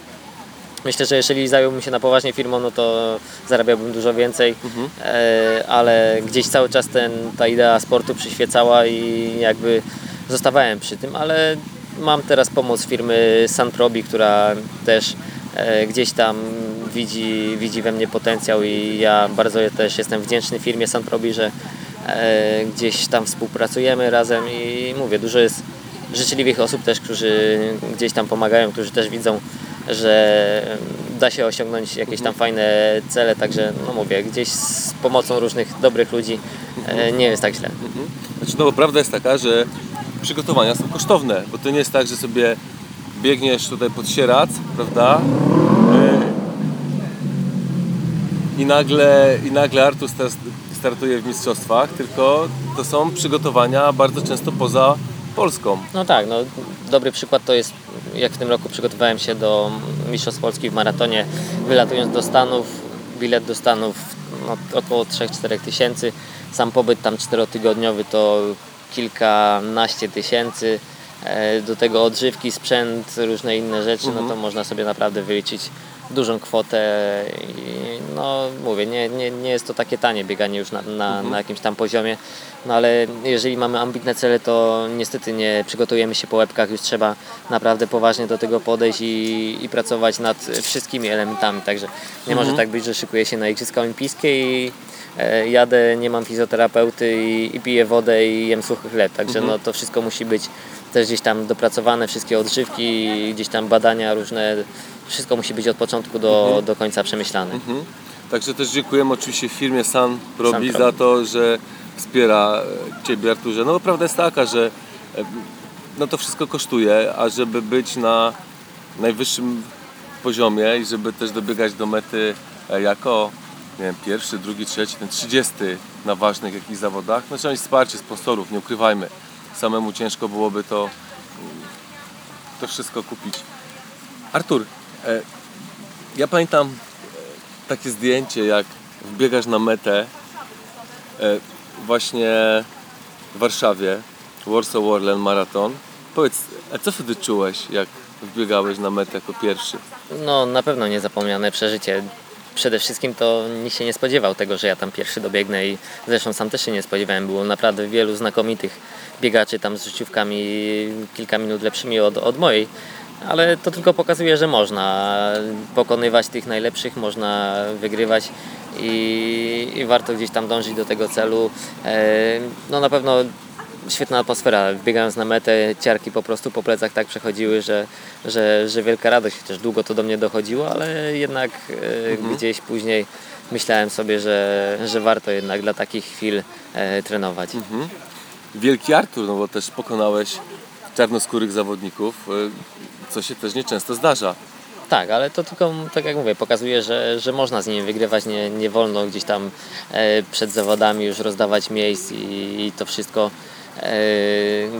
Myślę, że jeżeli zająłbym się na poważnie firmą, no to zarabiałbym dużo więcej, e, ale gdzieś cały czas ten, ta idea sportu przyświecała i jakby zostawałem przy tym, ale mam teraz pomoc firmy Sunprobi, która też e, gdzieś tam widzi, widzi we mnie potencjał i ja bardzo też jestem wdzięczny firmie Sunprobi, że e, gdzieś tam współpracujemy razem i mówię, dużo jest życzliwych osób też, którzy gdzieś tam pomagają, którzy też widzą, że da się osiągnąć jakieś tam fajne cele, także no mówię, gdzieś z pomocą różnych dobrych ludzi e, nie jest tak źle. Znaczy, no bo prawda jest taka, że przygotowania są kosztowne, bo to nie jest tak, że sobie biegniesz tutaj pod Sierac, prawda? Yy, I nagle, i nagle Artur star- startuje w mistrzostwach, tylko to są przygotowania bardzo często poza Polską. No tak, no, dobry przykład to jest, jak w tym roku przygotowałem się do Mistrzostw Polski w maratonie, wylatując do Stanów, bilet do Stanów no, około 3-4 tysięcy, sam pobyt tam czterotygodniowy to kilkanaście tysięcy, e, do tego odżywki, sprzęt, różne inne rzeczy, no to można sobie naprawdę wyliczyć dużą kwotę i no mówię, nie, nie, nie jest to takie tanie bieganie już na, na, na jakimś tam poziomie, no ale jeżeli mamy ambitne cele, to niestety nie przygotujemy się po łebkach, już trzeba naprawdę poważnie do tego podejść i, i pracować nad wszystkimi elementami, także nie może tak być, że szykuję się na Igrzyska Olimpijskie i e, jadę, nie mam fizjoterapeuty i, i piję wodę i jem suchy chleb, także no to wszystko musi być też gdzieś tam dopracowane, wszystkie odżywki, gdzieś tam badania różne, wszystko musi być od początku do, do końca przemyślane. Mhm. Także też dziękujemy oczywiście firmie San Probi. za to, że wspiera e, Ciebie Arturze. No prawda jest taka, że e, no to wszystko kosztuje, a żeby być na najwyższym poziomie i żeby też dobiegać do mety e, jako nie wiem, pierwszy, drugi, trzeci, ten trzydziesty na ważnych jakichś zawodach, no trzeba mieć wsparcie sponsorów, nie ukrywajmy. Samemu ciężko byłoby to, to wszystko kupić. Artur, ja pamiętam takie zdjęcie, jak wbiegasz na metę właśnie w Warszawie, Warsaw Warland Marathon. Powiedz, a co wtedy czułeś, jak wbiegałeś na metę jako pierwszy? No na pewno niezapomniane przeżycie. Przede wszystkim to nikt się nie spodziewał tego, że ja tam pierwszy dobiegnę i zresztą sam też się nie spodziewałem. Było naprawdę wielu znakomitych biegaczy tam z życiówkami kilka minut lepszymi od, od mojej. Ale to tylko pokazuje, że można pokonywać tych najlepszych, można wygrywać i, i warto gdzieś tam dążyć do tego celu. E, No na pewno świetna atmosfera. Biegając na metę, ciarki po prostu po plecach tak przechodziły, że, że, że wielka radość. Chociaż długo to do mnie dochodziło, ale jednak e, gdzieś później myślałem sobie, że, że warto jednak dla takich chwil e, trenować. Wielki Artur, no bo też pokonałeś czarnoskórych zawodników, co się też nieczęsto zdarza. Tak, ale to tylko, tak jak mówię, pokazuje, że, że można z nimi wygrywać, nie, nie wolno gdzieś tam e, przed zawodami już rozdawać miejsc i, i to wszystko e,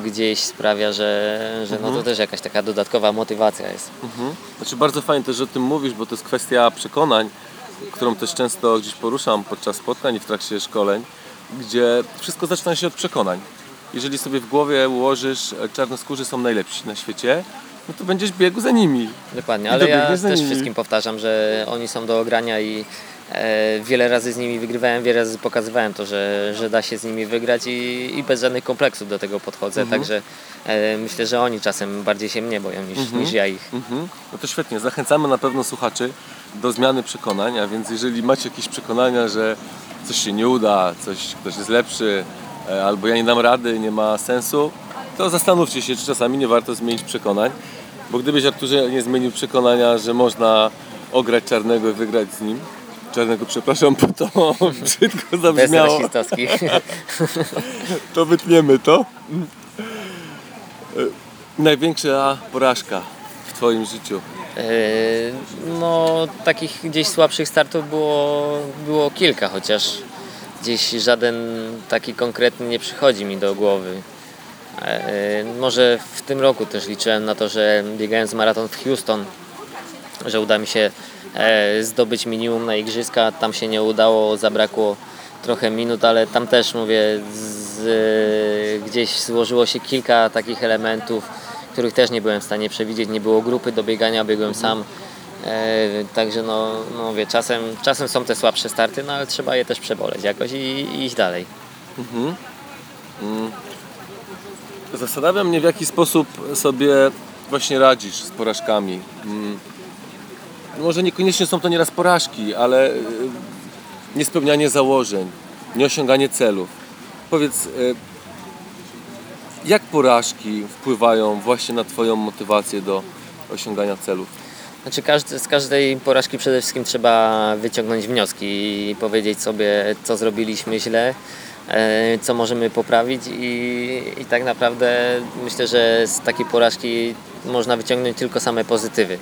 gdzieś sprawia, że, że no to też jakaś taka dodatkowa motywacja jest. Mhm. Znaczy bardzo fajnie też, że o tym mówisz, bo to jest kwestia przekonań, którą też często gdzieś poruszam podczas spotkań i w trakcie szkoleń, gdzie wszystko zaczyna się od przekonań. Jeżeli sobie w głowie ułożysz, e, czarnoskórzy są najlepsi na świecie, no to będziesz biegł za nimi. Dokładnie, ale ja też nimi. wszystkim powtarzam, że oni są do ogrania i e, wiele razy z nimi wygrywałem, wiele razy pokazywałem to, że, że da się z nimi wygrać i, i bez żadnych kompleksów do tego podchodzę, Mhm. także e, myślę, że oni czasem bardziej się mnie boją niż, niż ja ich. Mhm. No to świetnie. Zachęcamy na pewno słuchaczy do zmiany przekonań, a więc jeżeli macie jakieś przekonania, że coś się nie uda, coś, ktoś jest lepszy, e, albo ja nie dam rady, nie ma sensu, to zastanówcie się, czy czasami nie warto zmienić przekonań, bo gdybyś Arturze nie zmienił przekonania, że można ograć czarnego i wygrać z nim, czarnego przepraszam, bo to <laughs> brzydko zabrzmiało, <laughs> to wytniemy to. Największa porażka w Twoim życiu. E, No, takich gdzieś słabszych startów było, było kilka, chociaż gdzieś żaden taki konkretny nie przychodzi mi do głowy. E, Może w tym roku też liczyłem na to, że biegając maraton w Houston, że uda mi się e, zdobyć minimum na igrzyska. Tam się nie udało, zabrakło trochę minut, ale tam też mówię, z, gdzieś złożyło się kilka takich elementów, których też nie byłem w stanie przewidzieć. Nie było grupy do biegania, biegłem sam. E, także no, no mówię, czasem, czasem są te słabsze starty, no ale trzeba je też przeboleć jakoś i, i iść dalej. Zastanawia mnie, w jaki sposób sobie właśnie radzisz z porażkami. Mm. Może niekoniecznie są to nieraz porażki, ale y, niespełnianie założeń, nieosiąganie celów. Powiedz, y, jak porażki wpływają właśnie na Twoją motywację do osiągania celów? Znaczy każdy, z każdej porażki przede wszystkim trzeba wyciągnąć wnioski i powiedzieć sobie, co zrobiliśmy źle, co możemy poprawić i, i tak naprawdę myślę, że z takiej porażki można wyciągnąć tylko same pozytywy.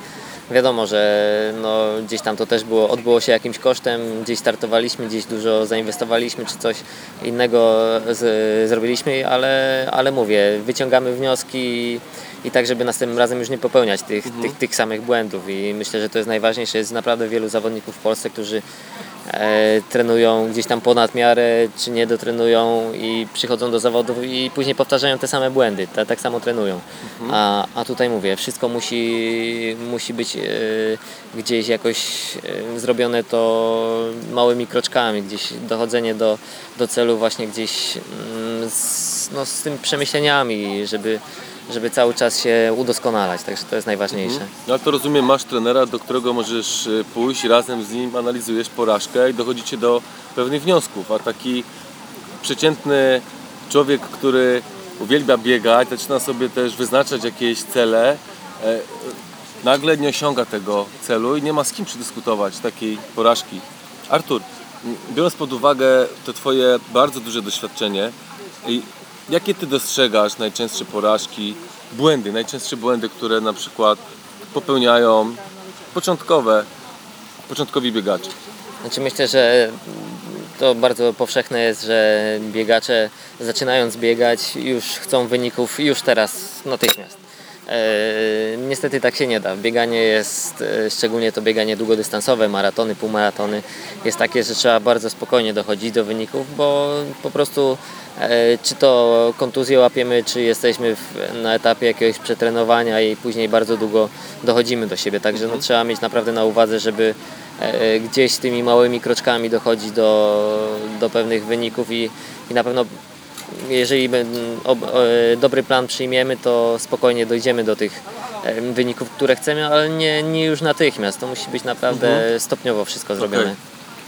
Wiadomo, że no, gdzieś tam to też było, odbyło się jakimś kosztem, gdzieś startowaliśmy, gdzieś dużo zainwestowaliśmy, czy coś innego z, zrobiliśmy, ale, ale mówię, wyciągamy wnioski i, tak, żeby następnym razem już nie popełniać tych, tych, tych samych błędów. I myślę, że to jest najważniejsze. Jest naprawdę wielu zawodników w Polsce, którzy e, trenują gdzieś tam ponad miarę, czy nie dotrenują i przychodzą do zawodów i później powtarzają te same błędy, ta, tak samo trenują. A, a tutaj mówię, wszystko musi, musi być e, gdzieś jakoś e, zrobione to małymi kroczkami, gdzieś dochodzenie do, do celu właśnie gdzieś mm, z, no, z tymi przemyśleniami, żeby, żeby cały czas się udoskonalać, także to jest najważniejsze. No ale to rozumiem, masz trenera, do którego możesz y, pójść, razem z nim analizujesz porażkę i dochodzicie do pewnych wniosków, a taki przeciętny człowiek, który uwielbia biegać, zaczyna sobie też wyznaczać jakieś cele, e, nagle nie osiąga tego celu i nie ma z kim przedyskutować takiej porażki. Artur, biorąc pod uwagę to Twoje bardzo duże doświadczenie, jakie Ty dostrzegasz najczęstsze porażki, błędy, najczęstsze błędy, które na przykład popełniają początkowe, początkowi biegacze? Znaczy myślę, że to bardzo powszechne jest, że biegacze zaczynając biegać już chcą wyników już teraz, natychmiast. E, niestety tak się nie da. Bieganie jest, e, szczególnie to bieganie długodystansowe, maratony, półmaratony, jest takie, że trzeba bardzo spokojnie dochodzić do wyników, bo po prostu e, czy to kontuzję łapiemy, czy jesteśmy na etapie jakiegoś przetrenowania i później bardzo długo dochodzimy do siebie. Także no, trzeba mieć naprawdę na uwadze, żeby gdzieś tymi małymi kroczkami dochodzić do, do pewnych wyników i, i na pewno jeżeli e, dobry plan przyjmiemy, to spokojnie dojdziemy do tych e, wyników, które chcemy, ale nie, nie już natychmiast. To musi być naprawdę stopniowo wszystko zrobione. Okej.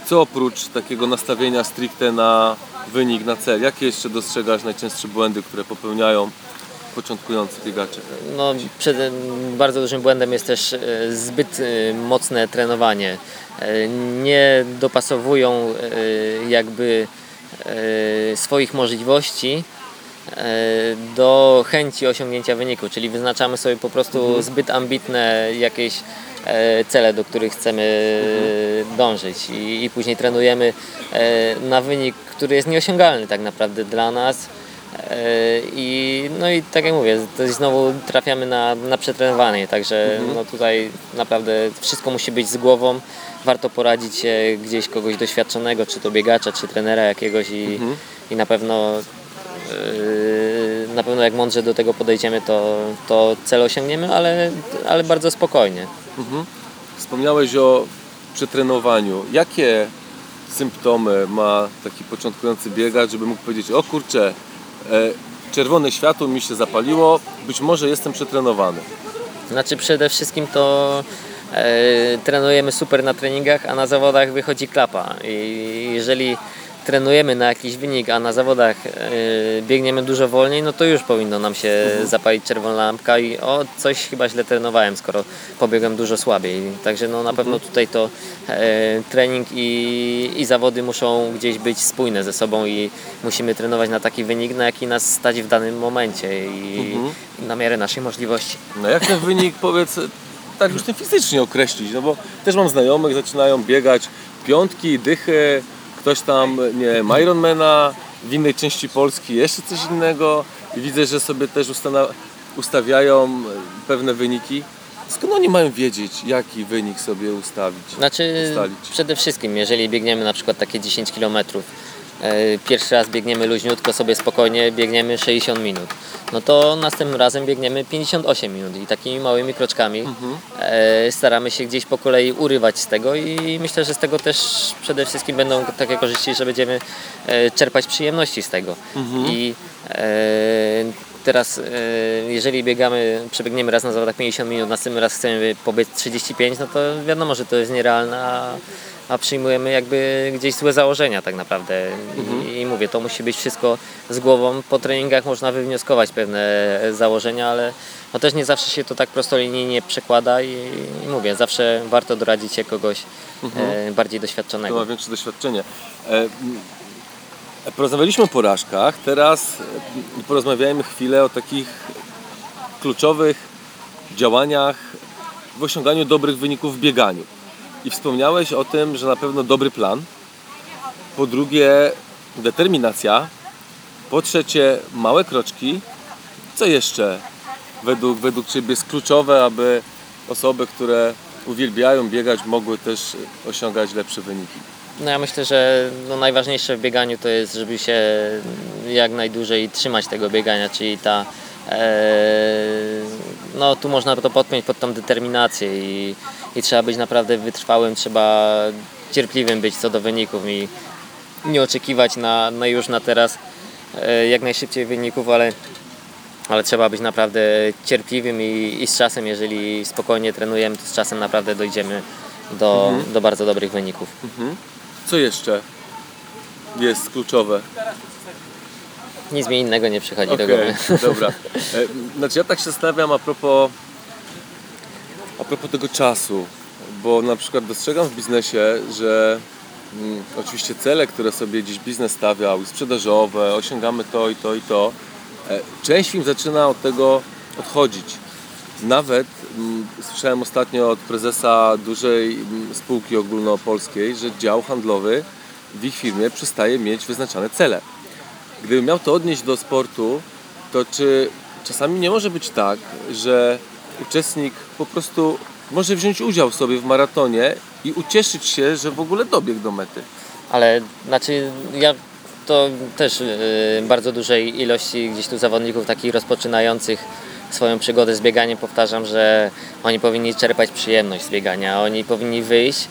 Co oprócz takiego nastawienia stricte na wynik, na cel, jakie jeszcze dostrzegasz najczęstsze błędy, które popełniają początkujący biegacze? No, przed, bardzo dużym błędem jest też e, zbyt mocne trenowanie. Nie dopasowują jakby swoich możliwości e, do chęci osiągnięcia wyniku, czyli wyznaczamy sobie po prostu zbyt ambitne jakieś e, cele, do których chcemy e, dążyć. I, i później trenujemy e, na wynik, który jest nieosiągalny tak naprawdę dla nas. E, I, no i tak jak mówię, znowu trafiamy na, na przetrenowanie, także no tutaj naprawdę wszystko musi być z głową. Warto poradzić się gdzieś kogoś doświadczonego, czy to biegacza, czy trenera jakiegoś i, i na pewno e, na pewno jak mądrze do tego podejdziemy, to, to cel osiągniemy, ale, ale bardzo spokojnie. Wspomniałeś o przetrenowaniu. Jakie symptomy ma taki początkujący biegacz, żeby mógł powiedzieć, o kurczę, czerwone światło mi się zapaliło, być może jestem przetrenowany. Znaczy przede wszystkim to e, trenujemy super na treningach, a na zawodach wychodzi klapa. I jeżeli trenujemy na jakiś wynik, a na zawodach e, biegniemy dużo wolniej, no to już powinno nam się zapalić czerwona lampka i o, coś chyba źle trenowałem, skoro pobiegłem dużo słabiej. Także no na pewno tutaj to e, trening i, i zawody muszą gdzieś być spójne ze sobą i musimy trenować na taki wynik, na jaki nas stać w danym momencie i, i na miarę naszej możliwości. No jak ten wynik, powiedz, tak już ten fizycznie określić, no bo też mam znajomych, zaczynają biegać piątki, dychy, ktoś tam, nie wiem, Ironmana, w innej części Polski jeszcze coś innego i widzę, że sobie też ustawiają pewne wyniki. Skąd oni mają wiedzieć, jaki wynik sobie ustawić? Znaczy ustalić? przede wszystkim, jeżeli biegniemy na przykład takie 10 km, pierwszy raz biegniemy luźniutko sobie spokojnie, biegniemy 60 minut, no to następnym razem biegniemy 58 minut i takimi małymi kroczkami e, staramy się gdzieś po kolei urywać z tego i myślę, że z tego też przede wszystkim będą takie korzyści, że będziemy e, czerpać przyjemności z tego. I e, teraz e, jeżeli biegamy, przebiegniemy raz na zawodach 50 minut, następny raz chcemy pobiec 35, no to wiadomo, że to jest nierealne, a, przyjmujemy jakby gdzieś złe założenia tak naprawdę. I, I mówię, to musi być wszystko z głową. Po treningach można wywnioskować pewne założenia, ale no też nie zawsze się to tak prostolinijnie przekłada i, i mówię, zawsze warto doradzić się kogoś e, bardziej doświadczonego. ma większe doświadczenie. E, Porozmawialiśmy o porażkach, teraz e, porozmawiajmy chwilę o takich kluczowych działaniach w osiąganiu dobrych wyników w bieganiu. I wspomniałeś o tym, że na pewno dobry plan, po drugie determinacja, po trzecie małe kroczki. Co jeszcze według, według Ciebie jest kluczowe, aby osoby, które uwielbiają biegać, mogły też osiągać lepsze wyniki? No ja myślę, że no najważniejsze w bieganiu to jest, żeby się jak najdłużej trzymać tego biegania, czyli ta no tu można to podpiąć pod tą determinację i, i trzeba być naprawdę wytrwałym, trzeba cierpliwym być co do wyników i nie oczekiwać na, na już na teraz e, jak najszybciej wyników, ale ale trzeba być naprawdę cierpliwym i, i z czasem, jeżeli spokojnie trenujemy, to z czasem naprawdę dojdziemy do, do bardzo dobrych wyników. Co jeszcze jest kluczowe? Nic mi innego nie przychodzi do Okej, głowy. <laughs> dobra. E, Znaczy ja tak się zastanawiam a propos, a propos tego czasu, bo na przykład dostrzegam w biznesie, że mm, oczywiście cele, które sobie gdzieś biznes stawiał, sprzedażowe, osiągamy to i to i to, e, część firm zaczyna od tego odchodzić. Nawet mm, słyszałem ostatnio od prezesa dużej mm, spółki ogólnopolskiej, że dział handlowy w ich firmie przestaje mieć wyznaczane cele. Gdybym miał to odnieść do sportu, to czy czasami nie może być tak, że uczestnik po prostu może wziąć udział sobie w maratonie i ucieszyć się, że w ogóle dobiegł do mety? Ale znaczy ja to też yy, bardzo dużej ilości gdzieś tu zawodników takich rozpoczynających swoją przygodę z bieganiem powtarzam, że oni powinni czerpać przyjemność z biegania, oni powinni wyjść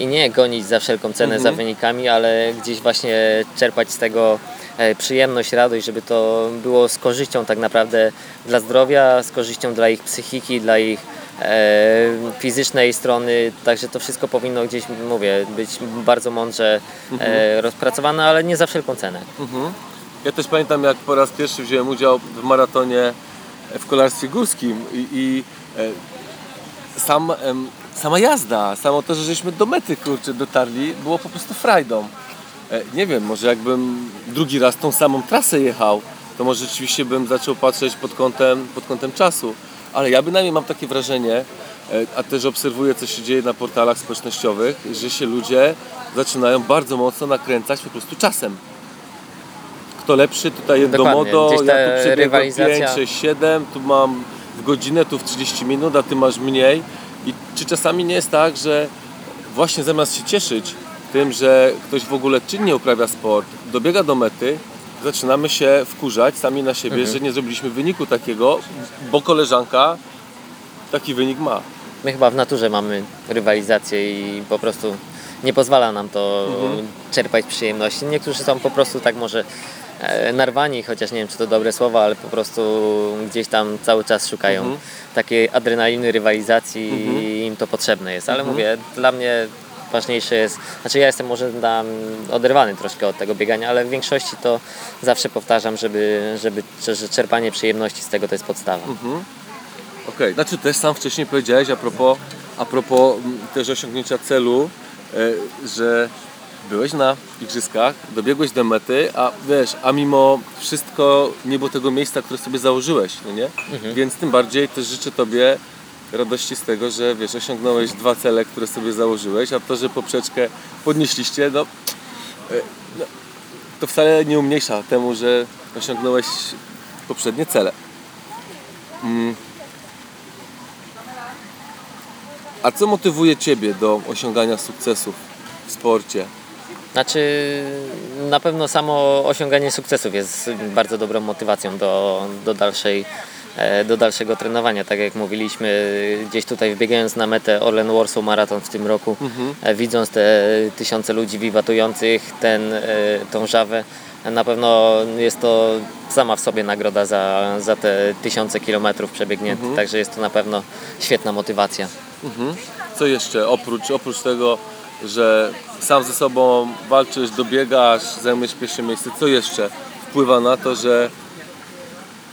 i nie gonić za wszelką cenę za wynikami, ale gdzieś właśnie czerpać z tego e, przyjemność, radość, żeby to było z korzyścią tak naprawdę dla zdrowia, z korzyścią dla ich psychiki, dla ich e, fizycznej strony, także to wszystko powinno gdzieś, mówię, być bardzo mądrze e, rozpracowane, ale nie za wszelką cenę. Mhm. Ja też pamiętam, jak po raz pierwszy wziąłem udział w maratonie w kolarstwie górskim i, i e, sam, sama jazda, samo to, że żeśmy do mety kurczę dotarli, było po prostu frajdą. E, nie wiem, może jakbym drugi raz tą samą trasę jechał, to może rzeczywiście bym zaczął patrzeć pod kątem, pod kątem czasu. Ale ja bynajmniej mam takie wrażenie, e, a też obserwuję, co się dzieje na portalach społecznościowych, że się ludzie zaczynają bardzo mocno nakręcać po prostu czasem. Kto lepszy, tutaj do Dokładnie. modo, ja tu przebiegłem rywalizacja- 5, 6, 7, tu mam w godzinę, tu w 30 minut, a ty masz mniej. I czy czasami nie jest tak, że właśnie zamiast się cieszyć tym, że ktoś w ogóle czynnie uprawia sport, dobiega do mety, zaczynamy się wkurzać sami na siebie, Mhm. że nie zrobiliśmy wyniku takiego, bo koleżanka taki wynik ma. My chyba w naturze mamy rywalizację i po prostu nie pozwala nam to czerpać przyjemności. Niektórzy są po prostu tak może narwani, chociaż nie wiem czy to dobre słowa, ale po prostu gdzieś tam cały czas szukają takiej adrenaliny, rywalizacji i im to potrzebne jest. Ale mówię, dla mnie ważniejsze jest, znaczy ja jestem może tam oderwany troszkę od tego biegania, ale w większości to zawsze powtarzam, żeby, żeby że czerpanie przyjemności z tego to jest podstawa. Okej, znaczy też sam wcześniej powiedziałeś a propos, a propos m, też osiągnięcia celu, e, że byłeś na igrzyskach, dobiegłeś do mety, a wiesz, a mimo wszystko nie było tego miejsca, które sobie założyłeś, no nie? Więc tym bardziej też życzę Tobie radości z tego, że wiesz, osiągnąłeś dwa cele, które sobie założyłeś, a to, że poprzeczkę podnieśliście, no, e, no to wcale nie umniejsza temu, że osiągnąłeś poprzednie cele. A co motywuje Ciebie do osiągania sukcesów w sporcie? Znaczy, na pewno samo osiąganie sukcesów jest bardzo dobrą motywacją do, do, dalszej, e, do dalszego trenowania. Tak jak mówiliśmy, gdzieś tutaj wbiegając na metę Orlen Warsaw Marathon w tym roku, e, widząc te tysiące ludzi wiwatujących, ten, e, tą żawę, na pewno jest to sama w sobie nagroda za, za te tysiące kilometrów przebiegniętych, także jest to na pewno świetna motywacja. Co jeszcze? Oprócz, oprócz tego, że sam ze sobą walczysz, dobiegasz, zajmujesz pierwsze miejsce, co jeszcze wpływa na to, że,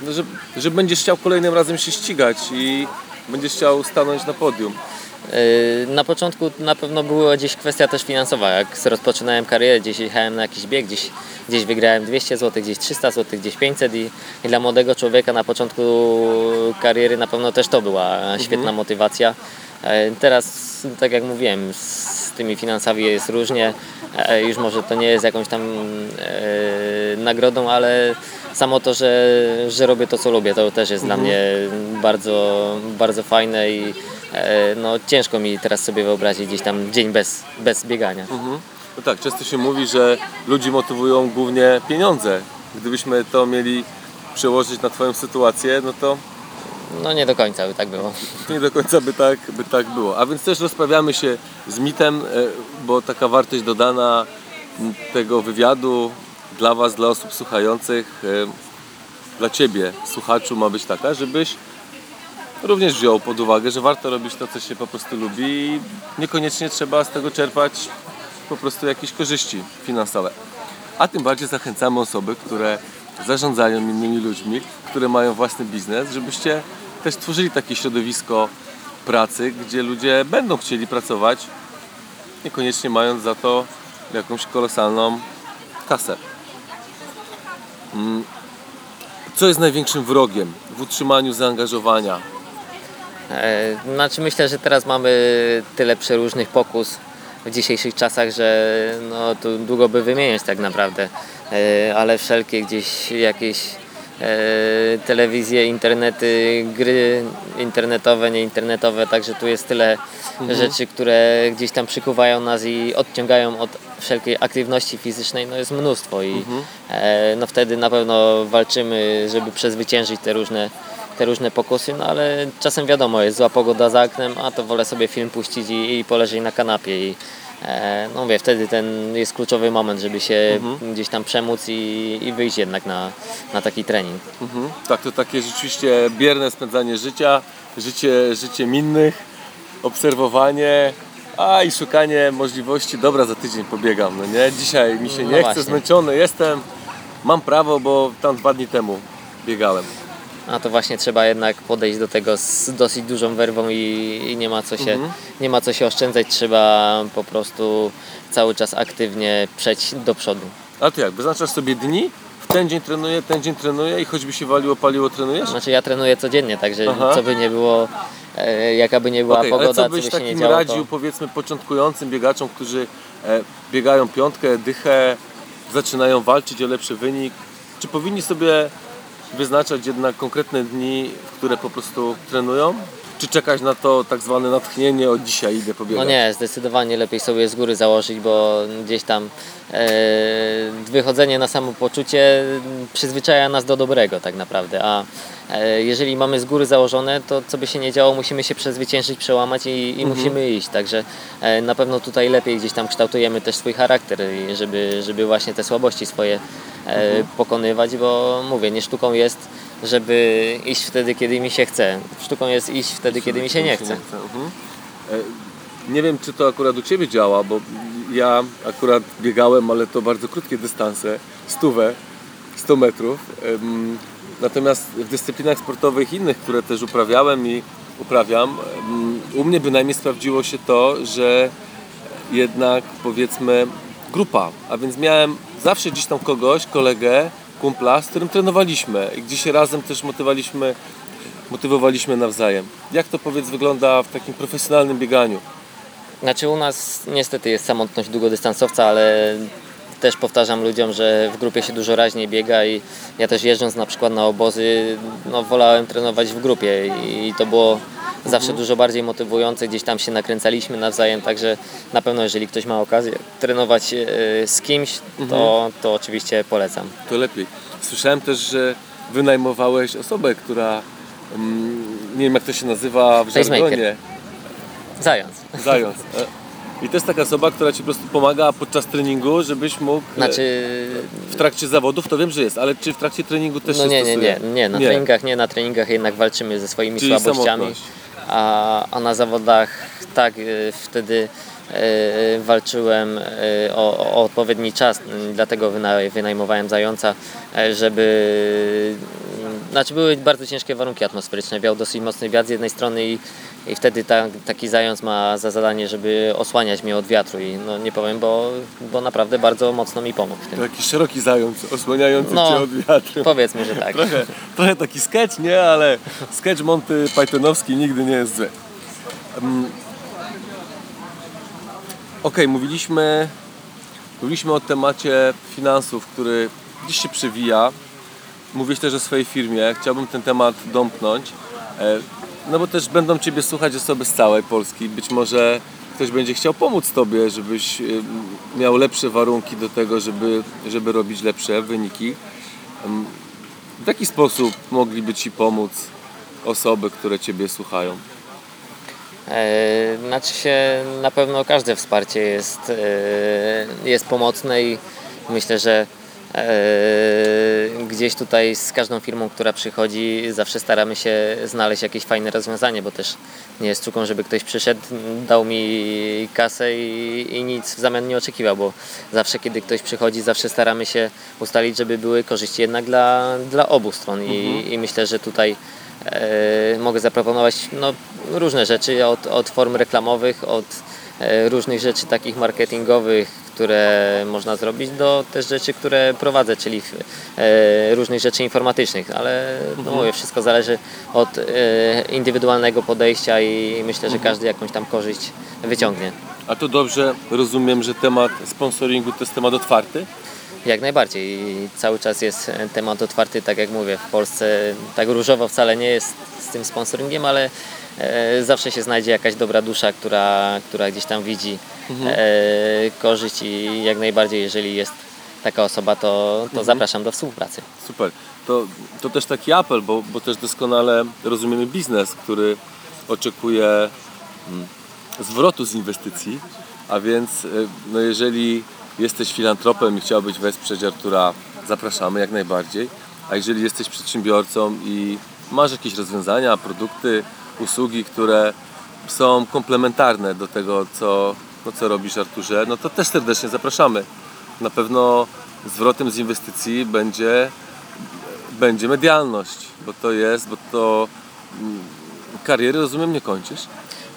no, że, że będziesz chciał kolejnym razem się ścigać i będziesz chciał stanąć na podium? Yy, Na początku na pewno była gdzieś kwestia też finansowa. Jak rozpoczynałem karierę, gdzieś jechałem na jakiś bieg, gdzieś, gdzieś wygrałem 200 zł, gdzieś 300 zł, gdzieś 500 i, i dla młodego człowieka na początku kariery na pewno też to była świetna motywacja. E, Teraz, tak jak mówiłem, tymi finansami jest różnie. E, Już może to nie jest jakąś tam e, nagrodą, ale samo to, że, że robię to, co lubię, to też jest dla mnie bardzo, bardzo fajne i e, no, ciężko mi teraz sobie wyobrazić gdzieś tam dzień bez, bez biegania. No tak, często się mówi, że ludzi motywują głównie pieniądze. Gdybyśmy to mieli przełożyć na Twoją sytuację, no to No nie do końca by tak było. <laughs> nie do końca by tak, by tak było. A więc też rozprawiamy się z mitem, e, bo taka wartość dodana tego wywiadu dla Was, dla osób słuchających, e, dla Ciebie, słuchaczu, ma być taka, żebyś również wziął pod uwagę, że warto robić to, co się po prostu lubi i niekoniecznie trzeba z tego czerpać po prostu jakieś korzyści finansowe. A tym bardziej zachęcamy osoby, które zarządzają innymi ludźmi, które mają własny biznes, żebyście też tworzyli takie środowisko pracy, gdzie ludzie będą chcieli pracować, niekoniecznie mając za to jakąś kolosalną kasę. Mm. Co jest największym wrogiem w utrzymaniu zaangażowania E, Znaczy myślę, że teraz mamy tyle przeróżnych pokus w dzisiejszych czasach, że no, tu długo by wymieniać tak naprawdę, E, ale wszelkie gdzieś jakieś telewizje, internety, gry internetowe, nieinternetowe, także tu jest tyle rzeczy, które gdzieś tam przykuwają nas i odciągają od wszelkiej aktywności fizycznej, no jest mnóstwo i e, no wtedy na pewno walczymy, żeby przezwyciężyć te różne te różne pokusy, no ale czasem wiadomo, jest zła pogoda za oknem, a to wolę sobie film puścić i, i poleżeć na kanapie i e, no mówię, wtedy ten jest kluczowy moment, żeby się gdzieś tam przemóc i, i wyjść jednak na, na taki trening. Mhm. Tak, to takie rzeczywiście bierne spędzanie życia, życie, życie innych, obserwowanie, a i szukanie możliwości, dobra, za tydzień pobiegam, no nie? Dzisiaj mi się No nie chce, właśnie. zmęczony jestem, mam prawo, bo tam dwa dni temu biegałem. A to właśnie trzeba jednak podejść do tego z dosyć dużą werwą i, i nie, ma co się, nie ma co się oszczędzać, trzeba po prostu cały czas aktywnie przejść do przodu. A ty jak, wyznaczasz sobie dni? W ten dzień trenuję, ten dzień trenuję i choćby się waliło, paliło, trenujesz? Znaczy ja trenuję codziennie, także Aha. co by nie było, e, jaka by nie była ale pogoda, co byś by się nie takim działo, radził to... powiedzmy początkującym biegaczom, którzy e, biegają piątkę, dychę, zaczynają walczyć o lepszy wynik? Czy powinni sobie wyznaczać jednak konkretne dni, w które po prostu trenują? Czy czekać na to tak zwane natchnienie? Od dzisiaj idę pobiegać? No nie, zdecydowanie lepiej sobie z góry założyć, bo gdzieś tam e, wychodzenie na samopoczucie przyzwyczaja nas do dobrego tak naprawdę, a e, jeżeli mamy z góry założone, to co by się nie działo, musimy się przezwyciężyć, przełamać i, i musimy iść, także e, na pewno tutaj lepiej gdzieś tam kształtujemy też swój charakter, żeby, żeby właśnie te słabości swoje e, pokonywać, bo mówię, nie sztuką jest, żeby iść wtedy, kiedy mi się chce. Sztuką jest iść wtedy, kiedy mi się nie chce. Mhm. E, Nie wiem, czy to akurat u Ciebie działa, bo ja akurat biegałem, ale to bardzo krótkie dystanse, stówę, 100 metrów. Natomiast w dyscyplinach sportowych innych, które też uprawiałem i uprawiam, u mnie bynajmniej sprawdziło się to, że jednak powiedzmy grupa, a więc miałem zawsze gdzieś tam kogoś, kolegę, kumpla, z którym trenowaliśmy i gdzie się razem też motywowaliśmy, motywowaliśmy nawzajem. Jak to powiedz wygląda w takim profesjonalnym bieganiu? Znaczy u nas niestety jest samotność długodystansowca, ale też powtarzam ludziom, że w grupie się dużo raźniej biega i ja też jeżdżąc na przykład na obozy, no wolałem trenować w grupie i to było zawsze dużo bardziej motywujące, gdzieś tam się nakręcaliśmy nawzajem, także na pewno jeżeli ktoś ma okazję trenować e, z kimś, to, to oczywiście polecam. To lepiej. Słyszałem też, że wynajmowałeś osobę, która mm, nie wiem jak to się nazywa w żargonie. Zając. Zając. E, I to jest taka osoba, która Ci po prostu pomaga podczas treningu, żebyś mógł e, Znaczy w trakcie zawodów, to wiem, że jest, ale czy w trakcie treningu też No się nie, nie, stosuje? nie, nie, na treningach nie, na treningach jednak walczymy ze swoimi Czyli słabościami, samotność. A, a na zawodach tak y, wtedy y, walczyłem y, o, o odpowiedni czas, dlatego wyna- wynajmowałem zająca, y, żeby znaczy były bardzo ciężkie warunki atmosferyczne, wiał dosyć mocny wiatr z jednej strony i, i wtedy ta, taki zając ma za zadanie, żeby osłaniać mnie od wiatru i no nie powiem, bo, bo naprawdę bardzo mocno mi pomógł w tym. To jakiś szeroki zając, osłaniający No. Cię od wiatru. Powiedzmy, że tak. Trochę, trochę taki sketch, nie? Ale sketch Monty Pythonowski nigdy nie jest zły. Um, Okej, mówiliśmy, mówiliśmy o temacie finansów, który dziś się przewija. Mówisz też o swojej firmie. Chciałbym ten temat domknąć. No bo też będą Ciebie słuchać osoby z całej Polski. Być może ktoś będzie chciał pomóc Tobie, żebyś em, miał lepsze warunki do tego, żeby, żeby robić lepsze wyniki. W jaki sposób mogliby Ci pomóc osoby, które Ciebie słuchają? E, Znaczy się na pewno każde wsparcie jest, e, jest pomocne i myślę, że gdzieś tutaj z każdą firmą, która przychodzi, zawsze staramy się znaleźć jakieś fajne rozwiązanie, bo też nie jest sztuką, żeby ktoś przyszedł, dał mi kasę i, i nic w zamian nie oczekiwał, bo zawsze kiedy ktoś przychodzi, zawsze staramy się ustalić, żeby były korzyści jednak dla, dla obu stron. I, i myślę, że tutaj e, mogę zaproponować no, różne rzeczy, od, od form reklamowych, od e, różnych rzeczy takich marketingowych, które można zrobić, do też rzeczy, które prowadzę, czyli e, różnych rzeczy informatycznych, ale no mówię, wszystko zależy od e, indywidualnego podejścia i myślę, że każdy jakąś tam korzyść wyciągnie. A to dobrze rozumiem, że temat sponsoringu to jest temat otwarty? Jak najbardziej. I cały czas jest temat otwarty, tak jak mówię, w Polsce tak różowo wcale nie jest z tym sponsoringiem, ale zawsze się znajdzie jakaś dobra dusza, która, która gdzieś tam widzi e, korzyść i jak najbardziej, jeżeli jest taka osoba, to, to zapraszam do współpracy. Super. To, to też taki apel, bo, bo też doskonale rozumiemy biznes, który oczekuje mm, zwrotu z inwestycji, a więc y, no jeżeli jesteś filantropem i chciałbyś wesprzeć Artura, zapraszamy jak najbardziej. A jeżeli jesteś przedsiębiorcą i masz jakieś rozwiązania, produkty, usługi, które są komplementarne do tego, co, no, co robisz Arturze, no to też serdecznie zapraszamy. Na pewno zwrotem z inwestycji będzie będzie medialność, bo to jest, bo to mm, kariery rozumiem nie kończysz?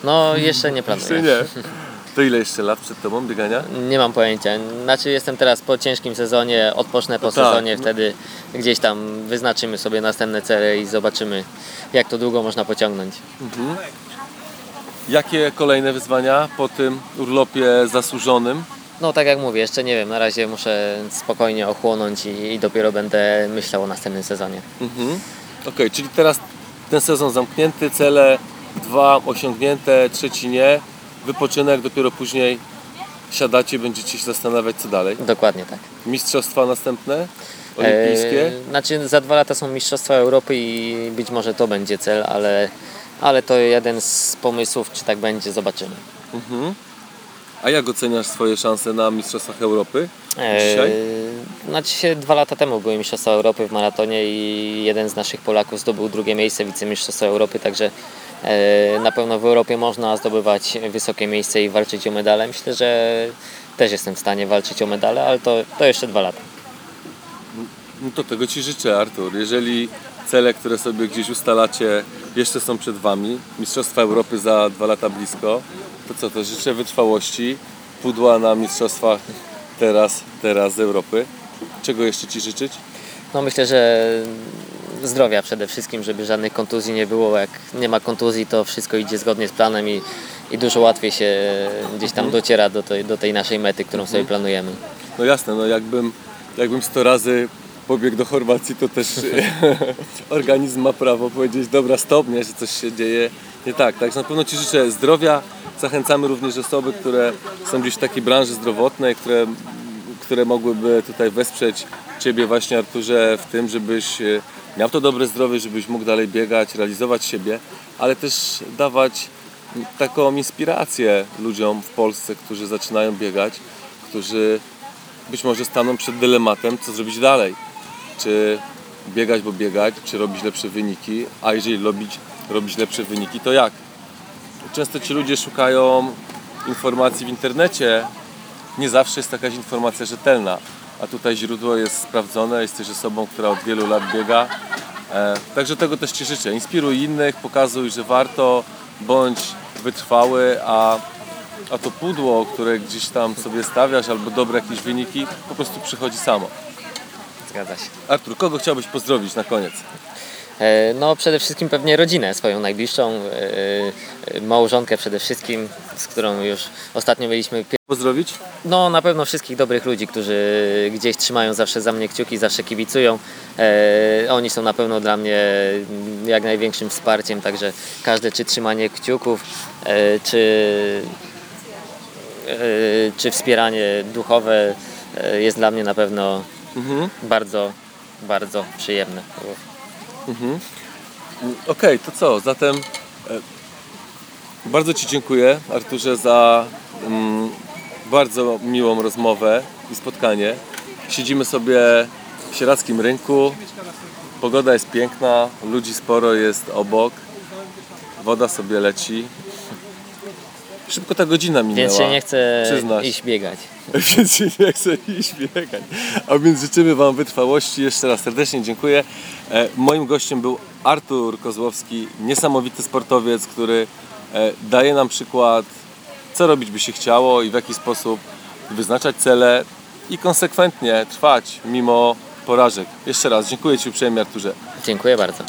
No jeszcze nie Jeszcze planuję. nie. <laughs> To ile jeszcze lat przed tobą biegania? Nie mam pojęcia. Znaczy jestem teraz po ciężkim sezonie, odpocznę po No tak, sezonie, no. wtedy gdzieś tam wyznaczymy sobie następne cele i zobaczymy jak to długo można pociągnąć. Jakie kolejne wyzwania po tym urlopie zasłużonym? No tak jak mówię, jeszcze nie wiem, na razie muszę spokojnie ochłonąć i, i dopiero będę myślał o następnym sezonie. Mhm. Okej, czyli teraz ten sezon zamknięty, cele dwa osiągnięte, trzeci nie, wypoczynek, dopiero później siadacie, będziecie się zastanawiać co dalej. Dokładnie tak. Mistrzostwa następne, olimpijskie. E, znaczy za dwa lata są Mistrzostwa Europy i być może to będzie cel, ale, ale to jeden z pomysłów, czy tak będzie, zobaczymy. Mhm. A jak oceniasz swoje szanse na Mistrzostwach Europy E, dzisiaj? Znaczy się dwa lata temu były Mistrzostwa Europy w maratonie i jeden z naszych Polaków zdobył drugie miejsce wicemistrzostwa Europy, także e, na pewno w Europie można zdobywać wysokie miejsce i walczyć o medale. Myślę, że też jestem w stanie walczyć o medale, ale to, to jeszcze dwa lata. No to tego Ci życzę, Artur. Jeżeli cele, które sobie gdzieś ustalacie, jeszcze są przed Wami, Mistrzostwa Europy za dwa lata blisko, to co, to życzę wytrwałości, pudła na Mistrzostwach teraz, teraz z Europy. Czego jeszcze Ci życzyć? No myślę, że zdrowia przede wszystkim, żeby żadnych kontuzji nie było. Jak nie ma kontuzji, to wszystko idzie zgodnie z planem i, i dużo łatwiej się gdzieś tam dociera do tej, do tej naszej mety, którą sobie planujemy. No jasne, no jakbym, jakbym 100 razy pobiegł do Chorwacji, to też <laughs> organizm ma prawo powiedzieć, dobra, stop, nie, że coś się dzieje nie tak. Także na pewno Ci życzę zdrowia. Zachęcamy również osoby, które są gdzieś w takiej branży zdrowotnej, które, które mogłyby tutaj wesprzeć Ciebie właśnie Arturze w tym, żebyś e, miał to dobre zdrowie, żebyś mógł dalej biegać, realizować siebie, ale też dawać taką inspirację ludziom w Polsce, którzy zaczynają biegać, którzy być może staną przed dylematem, co zrobić dalej. Czy biegać, bo biegać, czy robić lepsze wyniki, a jeżeli robić, robić lepsze wyniki, to jak? Często ci ludzie szukają informacji w internecie, nie zawsze jest jakaś informacja rzetelna, a tutaj źródło jest sprawdzone, jesteś osobą, która od wielu lat biega. E, także tego też Ci życzę. Inspiruj innych, pokazuj, że warto, bądź wytrwały, a, a to pudło, które gdzieś tam sobie stawiasz, albo dobre jakieś wyniki, po prostu przychodzi samo. Zgadza się. Artur, kogo chciałbyś pozdrowić na koniec? E, No przede wszystkim pewnie rodzinę swoją najbliższą, e, e, małżonkę przede wszystkim, z którą już ostatnio mieliśmy Pozdrowić? no na pewno wszystkich dobrych ludzi, którzy gdzieś trzymają zawsze za mnie kciuki, zawsze kibicują. Oni są na pewno dla mnie jak największym wsparciem, także każde czy trzymanie kciuków, czy, czy wspieranie duchowe jest dla mnie na pewno Mhm. bardzo, bardzo przyjemne. Okej, to co? Zatem e, bardzo Ci dziękuję, Arturze, za mm, bardzo miłą rozmowę i spotkanie. Siedzimy sobie w sieradzkim rynku. Pogoda jest piękna, ludzi sporo jest obok. Woda sobie leci. Szybko ta godzina minęła. Więc się nie chcę Przyznasz. iść biegać. <laughs> Więc się nie chcę iść biegać. A więc życzymy Wam wytrwałości. Jeszcze raz serdecznie dziękuję. E, moim gościem był Artur Kozłowski, niesamowity sportowiec, który e, daje nam przykład co robić by się chciało i w jaki sposób wyznaczać cele i konsekwentnie trwać mimo porażek. Jeszcze raz dziękuję Ci uprzejmie Arturze. Dziękuję bardzo.